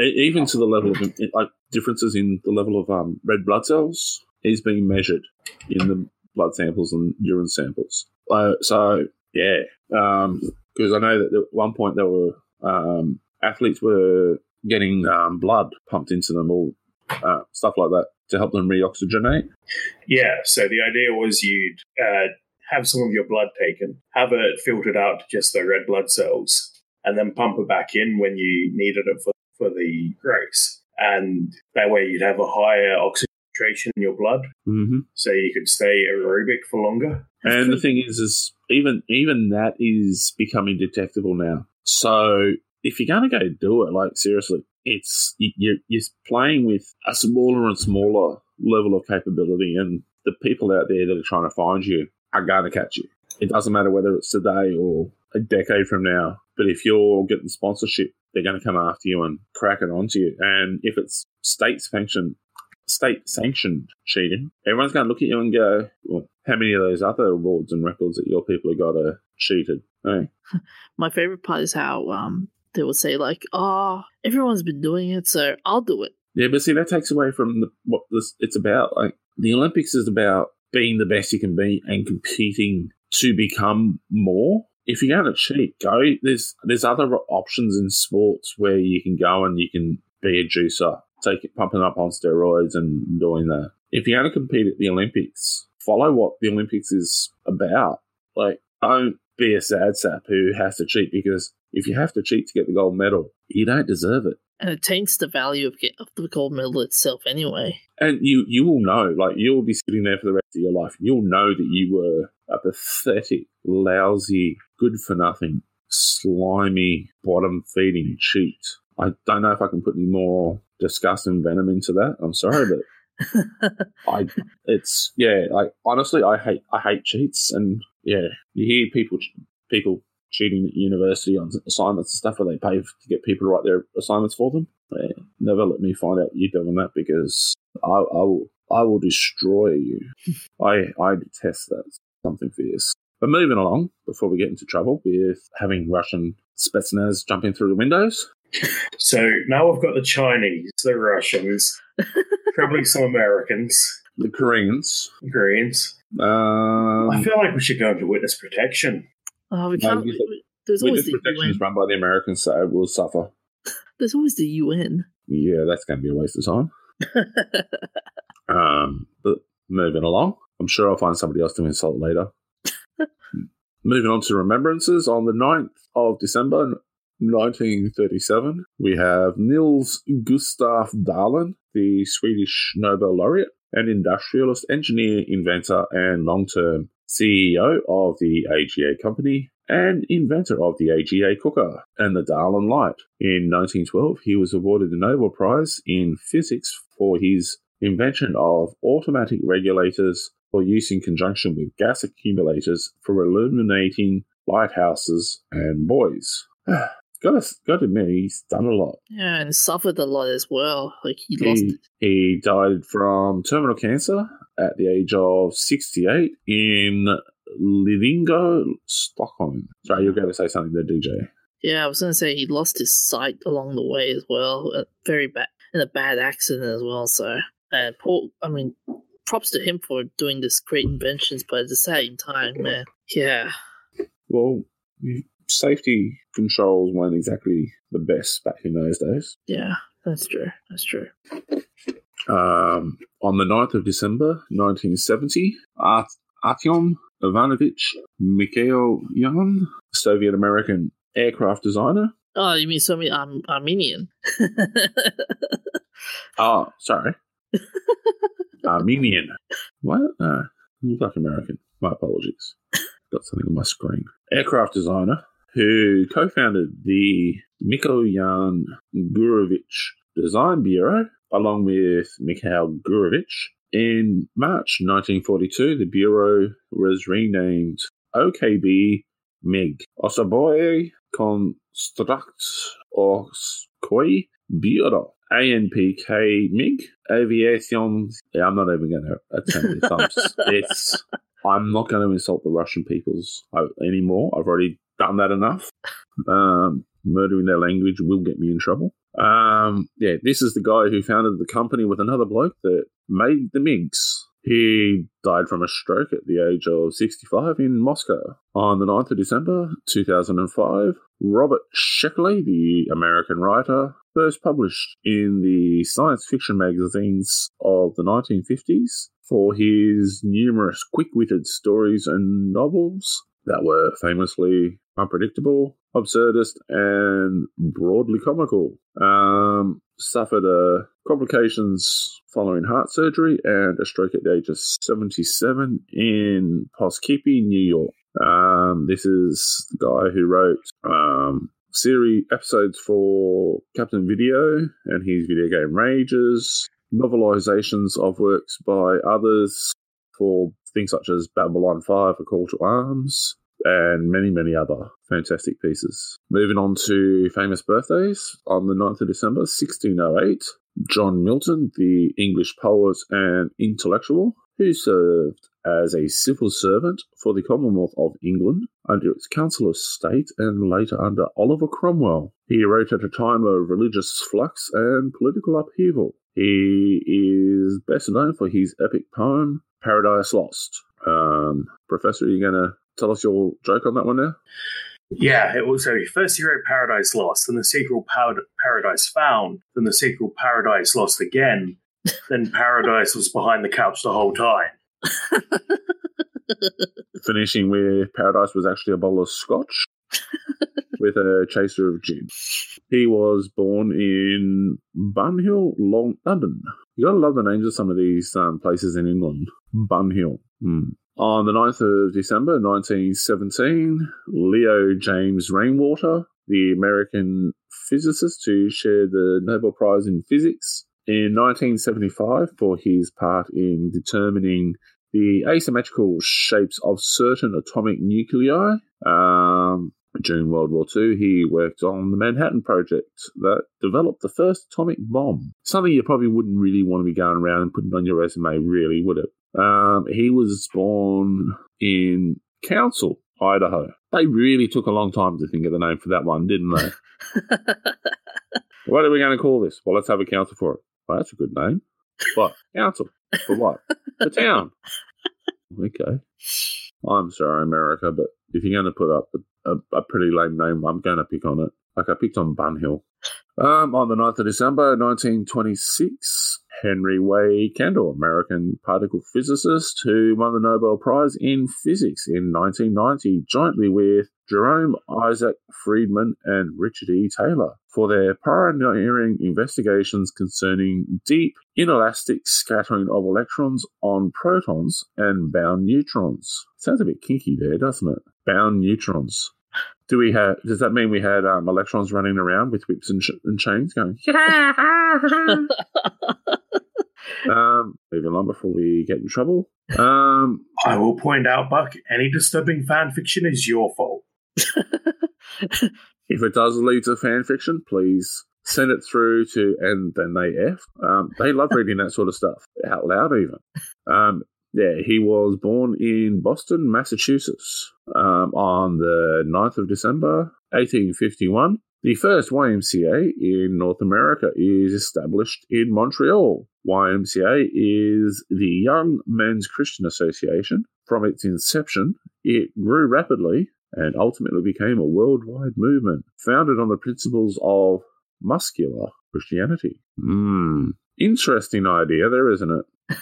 e- even to the level of like differences in the level of um, red blood cells is being measured in the blood samples and urine samples. Uh, so yeah, because I know that at one point there were um, athletes were getting um, blood pumped into them or uh, stuff like that to help them reoxygenate. Yeah, so the idea was you'd uh, have some of your blood taken, have it filtered out to just the red blood cells, and then pump it back in when you needed it for, for the race. And that way you'd have a higher in your blood, Mm-hmm. so you could stay aerobic for longer. And the thing is, is even even that is becoming detectable now. So if you're going to go do it, like seriously, it's you- you're, you're playing with a smaller and smaller level of capability, and the people out there that are trying to find you are going to catch you. It doesn't matter whether it's today or a decade from now. But if you're getting sponsorship, they're going to come after you and crack it onto you. And if it's state sanctioned, state sanctioned cheating, everyone's going to look at you and go, well, how many of those other awards and records that your people have got are cheated? Hey? My favorite part is how um they will say like, "Oh, everyone's been doing it, so I'll do it." Yeah, but see, that takes away from the, what this it's about. Like the Olympics is about being the best you can be and competing to become more. If you're going to cheat, go. There's there's other options in sports where you can go and you can be a juicer, take it pumping up on steroids and doing that. If you're going to compete at the Olympics, follow what the Olympics is about. Like, don't be a sad sap who has to cheat because if you have to cheat to get the gold medal, you don't deserve it. And it taints the value of, get, of the gold medal itself anyway. And you you will know, like you'll be sitting there for the rest of your life. You'll know that you were a pathetic, lousy, good for nothing, slimy, bottom feeding cheat. I don't know if I can put any more disgust and venom into that. I'm sorry, but I it's yeah, like honestly I hate I hate cheats and yeah, you hear people people cheating at university on assignments and stuff where they pay to get people to write their assignments for them. Yeah, never let me find out you're doing that because I, I will I will destroy you. I I detest that. Something fierce. But moving along, before we get into trouble with having Russian Spetsnaz jumping through the windows. So now I've got the Chinese, the Russians, probably some Americans, The Koreans. the Koreans. Um, I feel like we should go into witness protection. Oh, we can't. you said- we- there's always witness the protection UN. is run by the Americans, so we'll suffer. There's always the UN. Yeah, that's going to be a waste of time. Um, but moving along, I'm sure I'll find somebody else to insult later. Moving on to remembrances, on the 9th of December 1937, we have Nils Gustav Dalén, the Swedish Nobel laureate and industrialist, engineer, inventor, and long term CEO of the AGA company and inventor of the AGA cooker and the Dalén light. In 1912, he was awarded the Nobel Prize in physics for his invention of automatic regulators for use in conjunction with gas accumulators for illuminating lighthouses and buoys. Got to, got to admit, he's done a lot. Yeah, and suffered a lot as well. Like he lost. He, he died from terminal cancer at the age of 68 in Lidingö, Stockholm. Sorry, you're going to say something there, DJ. Yeah, I was gonna say he lost his sight along the way as well. Uh, very bad in a bad accident as well. So, uh, Paul, I mean, props to him for doing this great inventions, but at the same time, man, yeah, Well, safety controls weren't exactly the best back in those days. yeah, that's true. That's true. Um, on the 9th of December 1970, Art- Artyom Ivanovich Mikhailyan, Soviet American aircraft designer. Oh, you mean so many Arm- Armenian? Oh, sorry. Armenian. What? Uh, look like American. My apologies. Got something on my screen. Aircraft designer who co founded the Mikoyan Gurevich Design Bureau along with Mikhail Gurevich. In March 1942, the Bureau was renamed OKB MiG. Osoboye Construct Orskoi Bureau. ANPK MiG Aviation. Yeah, I'm not even going to attempt this. I'm, it's, I'm not going to insult the Russian peoples uh, anymore. I've already done that enough. Um, murdering their language will get me in trouble. Um, yeah, this is the guy who founded the company with another bloke that made the MiGs. He died from a stroke at the age of 65 in Moscow. On the 9th of December 2005, Robert Sheckley, the American writer, first published in the science fiction magazines of the 1950s for his numerous quick witted stories and novels that were famously unpredictable, absurdist, and broadly comical. Um, suffered uh, complications following heart surgery and a stroke at the age of 77 in Poughkeepsie, New York. Um, this is the guy who wrote um, series episodes for Captain Video and his video game Rages, novelizations of works by others for things such as Babylon 5, A Call to Arms, and many, many other fantastic pieces. Moving on to famous birthdays. On the 9th of December, 1608, John Milton, the English poet and intellectual, who served as a civil servant for the Commonwealth of England under its Council of State and later under Oliver Cromwell. He wrote at a time of religious flux and political upheaval. He is best known for his epic poem, Paradise Lost. Um, Professor, are you going to tell us your joke on that one now? Yeah, it was so first he wrote Paradise Lost, then the sequel Par- Paradise Found, then the sequel Paradise Lost again, then Paradise was behind the couch the whole time. Finishing where Paradise was actually a bowl of scotch with a chaser of gin. He was born in Bunhill, Long London. You gotta love the names of some of these um, places in England. Bunhill. Hmm. On the 9th of December 1917, Leo James Rainwater, the American physicist who shared the Nobel Prize in Physics in 1975 for his part in determining the asymmetrical shapes of certain atomic nuclei. Um, during World War II, he worked on the Manhattan Project that developed the first atomic bomb. Something you probably wouldn't really want to be going around and putting on your resume, really, would it? Um, he was born in Council, Idaho. They really took a long time to think of the name for that one, didn't they? what are we going to call this? Well, let's have a council for it. Well, that's a good name. What? Council. For what? The town. Okay. I'm sorry, America, but if you're going to put up a, a, a pretty lame name, I'm going to pick on it. Like I picked on Bunhill. Um, on the 9th of December, 1926, Henry Wade Kendall, American particle physicist who won the Nobel Prize in Physics in 1990, jointly with Jerome Isaac Friedman and Richard E. Taylor, for their pioneering investigations concerning deep inelastic scattering of electrons on protons and bound neutrons. Sounds a bit kinky there, doesn't it? Bound neutrons. Do we have? Does that mean we had um, electrons running around with whips and, sh- and chains going? um, moving on before we get in trouble. Um, I will point out, Buck, any disturbing fan fiction is your fault. if it does lead to fan fiction, please send it through to and then they f. Um, they love reading that sort of stuff out loud, even. Um, yeah, he was born in Boston, Massachusetts, um, on the 9th of December, 1851. The first YMCA in North America is established in Montreal. YMCA is the Young Men's Christian Association. From its inception, it grew rapidly and ultimately became a worldwide movement founded on the principles of muscular Christianity. Hmm. Interesting idea there, isn't it?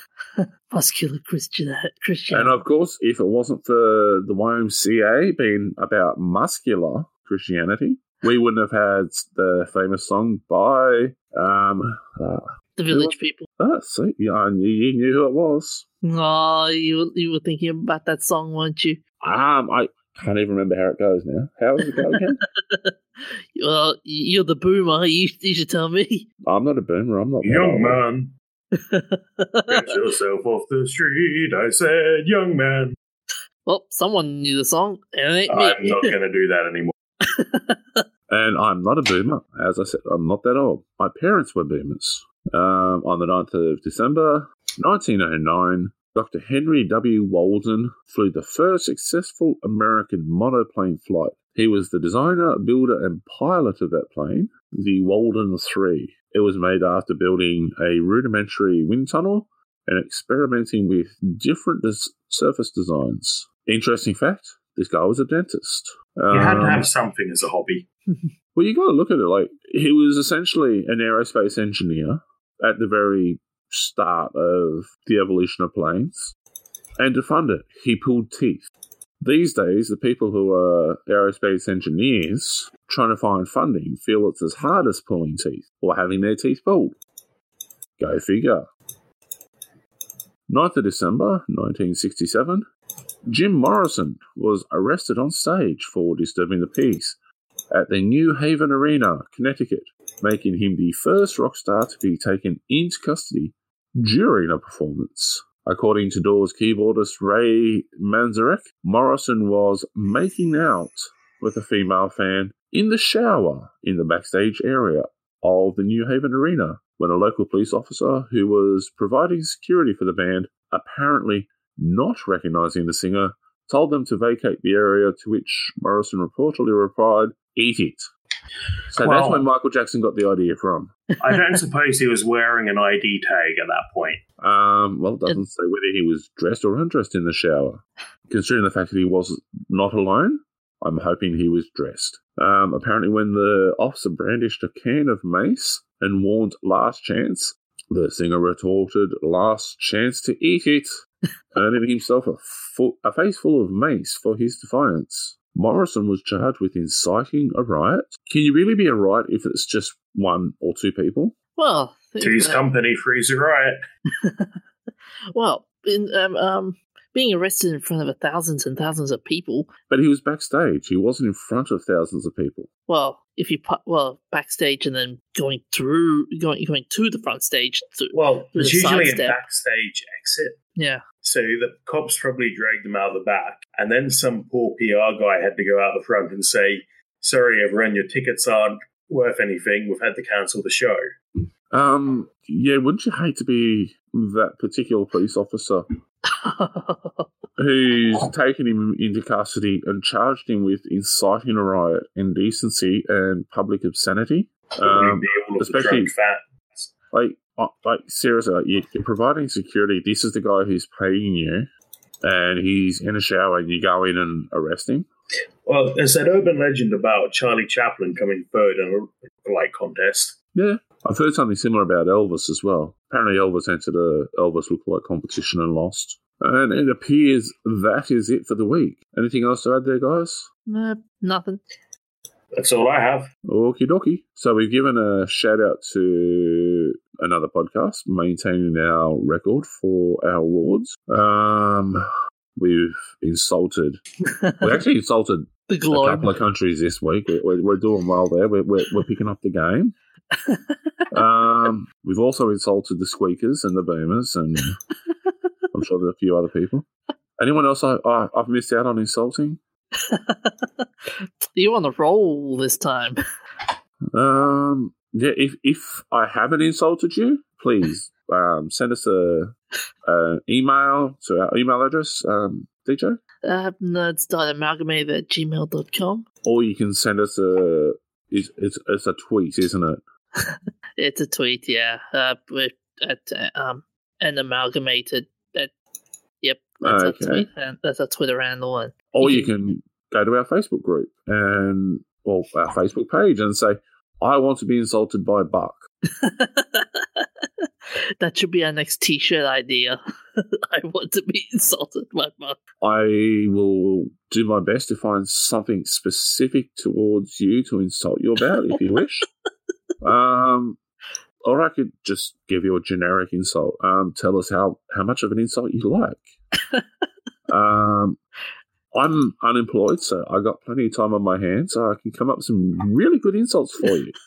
Muscular Christian Christian. And of course, if it wasn't for the YMCA being about muscular Christianity, we wouldn't have had the famous song by um uh, the village people. ah, see, yeah, I knew you knew who it was. Oh, you you were thinking about that song, weren't you? Um, I can't even remember how it goes now. How does it go again? Well, you're the boomer. You, you should tell me. I'm not a boomer. I'm not that Young old. man, get yourself off the street. I said, young man. well, someone knew the song, and it ain't I'm me. not going to do that anymore. And I'm not a boomer. As I said, I'm not that old. My parents were boomers. Um, on the 9th of December, 1909, Dr. Henry W. Walden flew the first successful American monoplane flight. He was the designer, builder, and pilot of that plane, the Walden 3. It was made after building a rudimentary wind tunnel and experimenting with different des- surface designs. Interesting fact this guy was a dentist. You had to Um, have something as a hobby. well, you got to look at it like he was essentially an aerospace engineer at the very start of the evolution of planes. And to fund it, he pulled teeth. These days, the people who are aerospace engineers trying to find funding feel it's as hard as pulling teeth or having their teeth pulled. Go figure. 9th of December 1967, Jim Morrison was arrested on stage for disturbing the peace at the New Haven Arena, Connecticut, making him the first rock star to be taken into custody during a performance. According to Doors keyboardist Ray Manzarek, Morrison was making out with a female fan in the shower in the backstage area of the New Haven Arena when a local police officer who was providing security for the band, apparently not recognizing the singer, told them to vacate the area, to which Morrison reportedly replied, Eat it. So that's where Michael Jackson got the idea from. I don't suppose he was wearing an ID tag at that point. Um, well, it doesn't say whether he was dressed or undressed in the shower. Considering the fact that he was not alone, I'm hoping he was dressed. Um, apparently, when the officer brandished a can of mace and warned last chance, the singer retorted, last chance to eat it, earning himself a, full, a face full of mace for his defiance. Morrison was charged with inciting a riot. Can you really be a riot if it's just one or two people? Well, To his uh, company, Freeze a Riot. well, in, um, um, being arrested in front of thousands and thousands of people. But he was backstage. He wasn't in front of thousands of people. Well, if you put well backstage and then going through, going going to the front stage. To, Well, there's With a usually a backstage exit. Yeah, So the cops probably dragged him out the back, and then some poor PR guy had to go out the front and say, "Sorry, everyone, your tickets aren't worth anything. We've had to cancel the show." Um, yeah, wouldn't you hate to be that particular police officer who's taken him into custody and charged him with inciting a riot, indecency, and public obscenity? Um, be all of the especially- drunk fans. like, like seriously, like you- you're providing security. This is the guy who's paying you, and he's in a shower, and you go in and arrest him. Well, there's that urban legend about Charlie Chaplin coming third in a light contest. Yeah, I've heard something similar about Elvis as well. Apparently, Elvis entered a Elvis lookalike competition and lost. And it appears that is it for the week. Anything else to add there, guys? Uh, nothing. That's all I have. Okie dokie. So we've given a shout out to another podcast, maintaining our record for our awards. Um, we've insulted. We actually insulted The a couple of countries this week. We- We're, we're doing well there. We're, we're, we're picking up the game. um, we've also insulted the squeakers and the boomers, and I'm sure there's a few other people. Anyone else I, I, I've missed out on insulting? you on the roll this time? Um, yeah, if if I haven't insulted you, please um, send us a, an email to our email address, um, DJ, Uh, nerds.amalgamated at gmail.com. or you can send us a it's it's, it's a tweet, isn't it? It's a tweet, yeah. Uh, with at uh, um an amalgamated. At, yep, that's Okay. a tweet, and that's a Twitter handle. And Or you can go to our Facebook group and or our Facebook page and say, "I want to be insulted by Buck." that should be our next T-shirt idea. I want to be insulted by Buck. I will do my best to find something specific towards you to insult you about if you wish. um, or I could just give you a generic insult. Um, tell us how, how much of an insult you like. um, I'm unemployed, so I got plenty of time on my hands, so I can come up with some really good insults for you.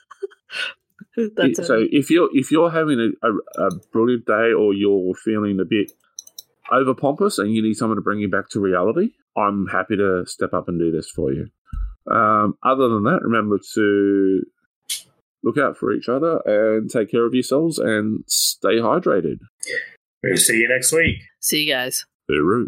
That's so if you're if you're having a, a, a brilliant day or you're feeling a bit over pompous and you need someone to bring you back to reality, I'm happy to step up and do this for you. Um, other than that, remember to look out for each other and take care of yourselves and stay hydrated. We'll see you next week. See you guys. Hooroo.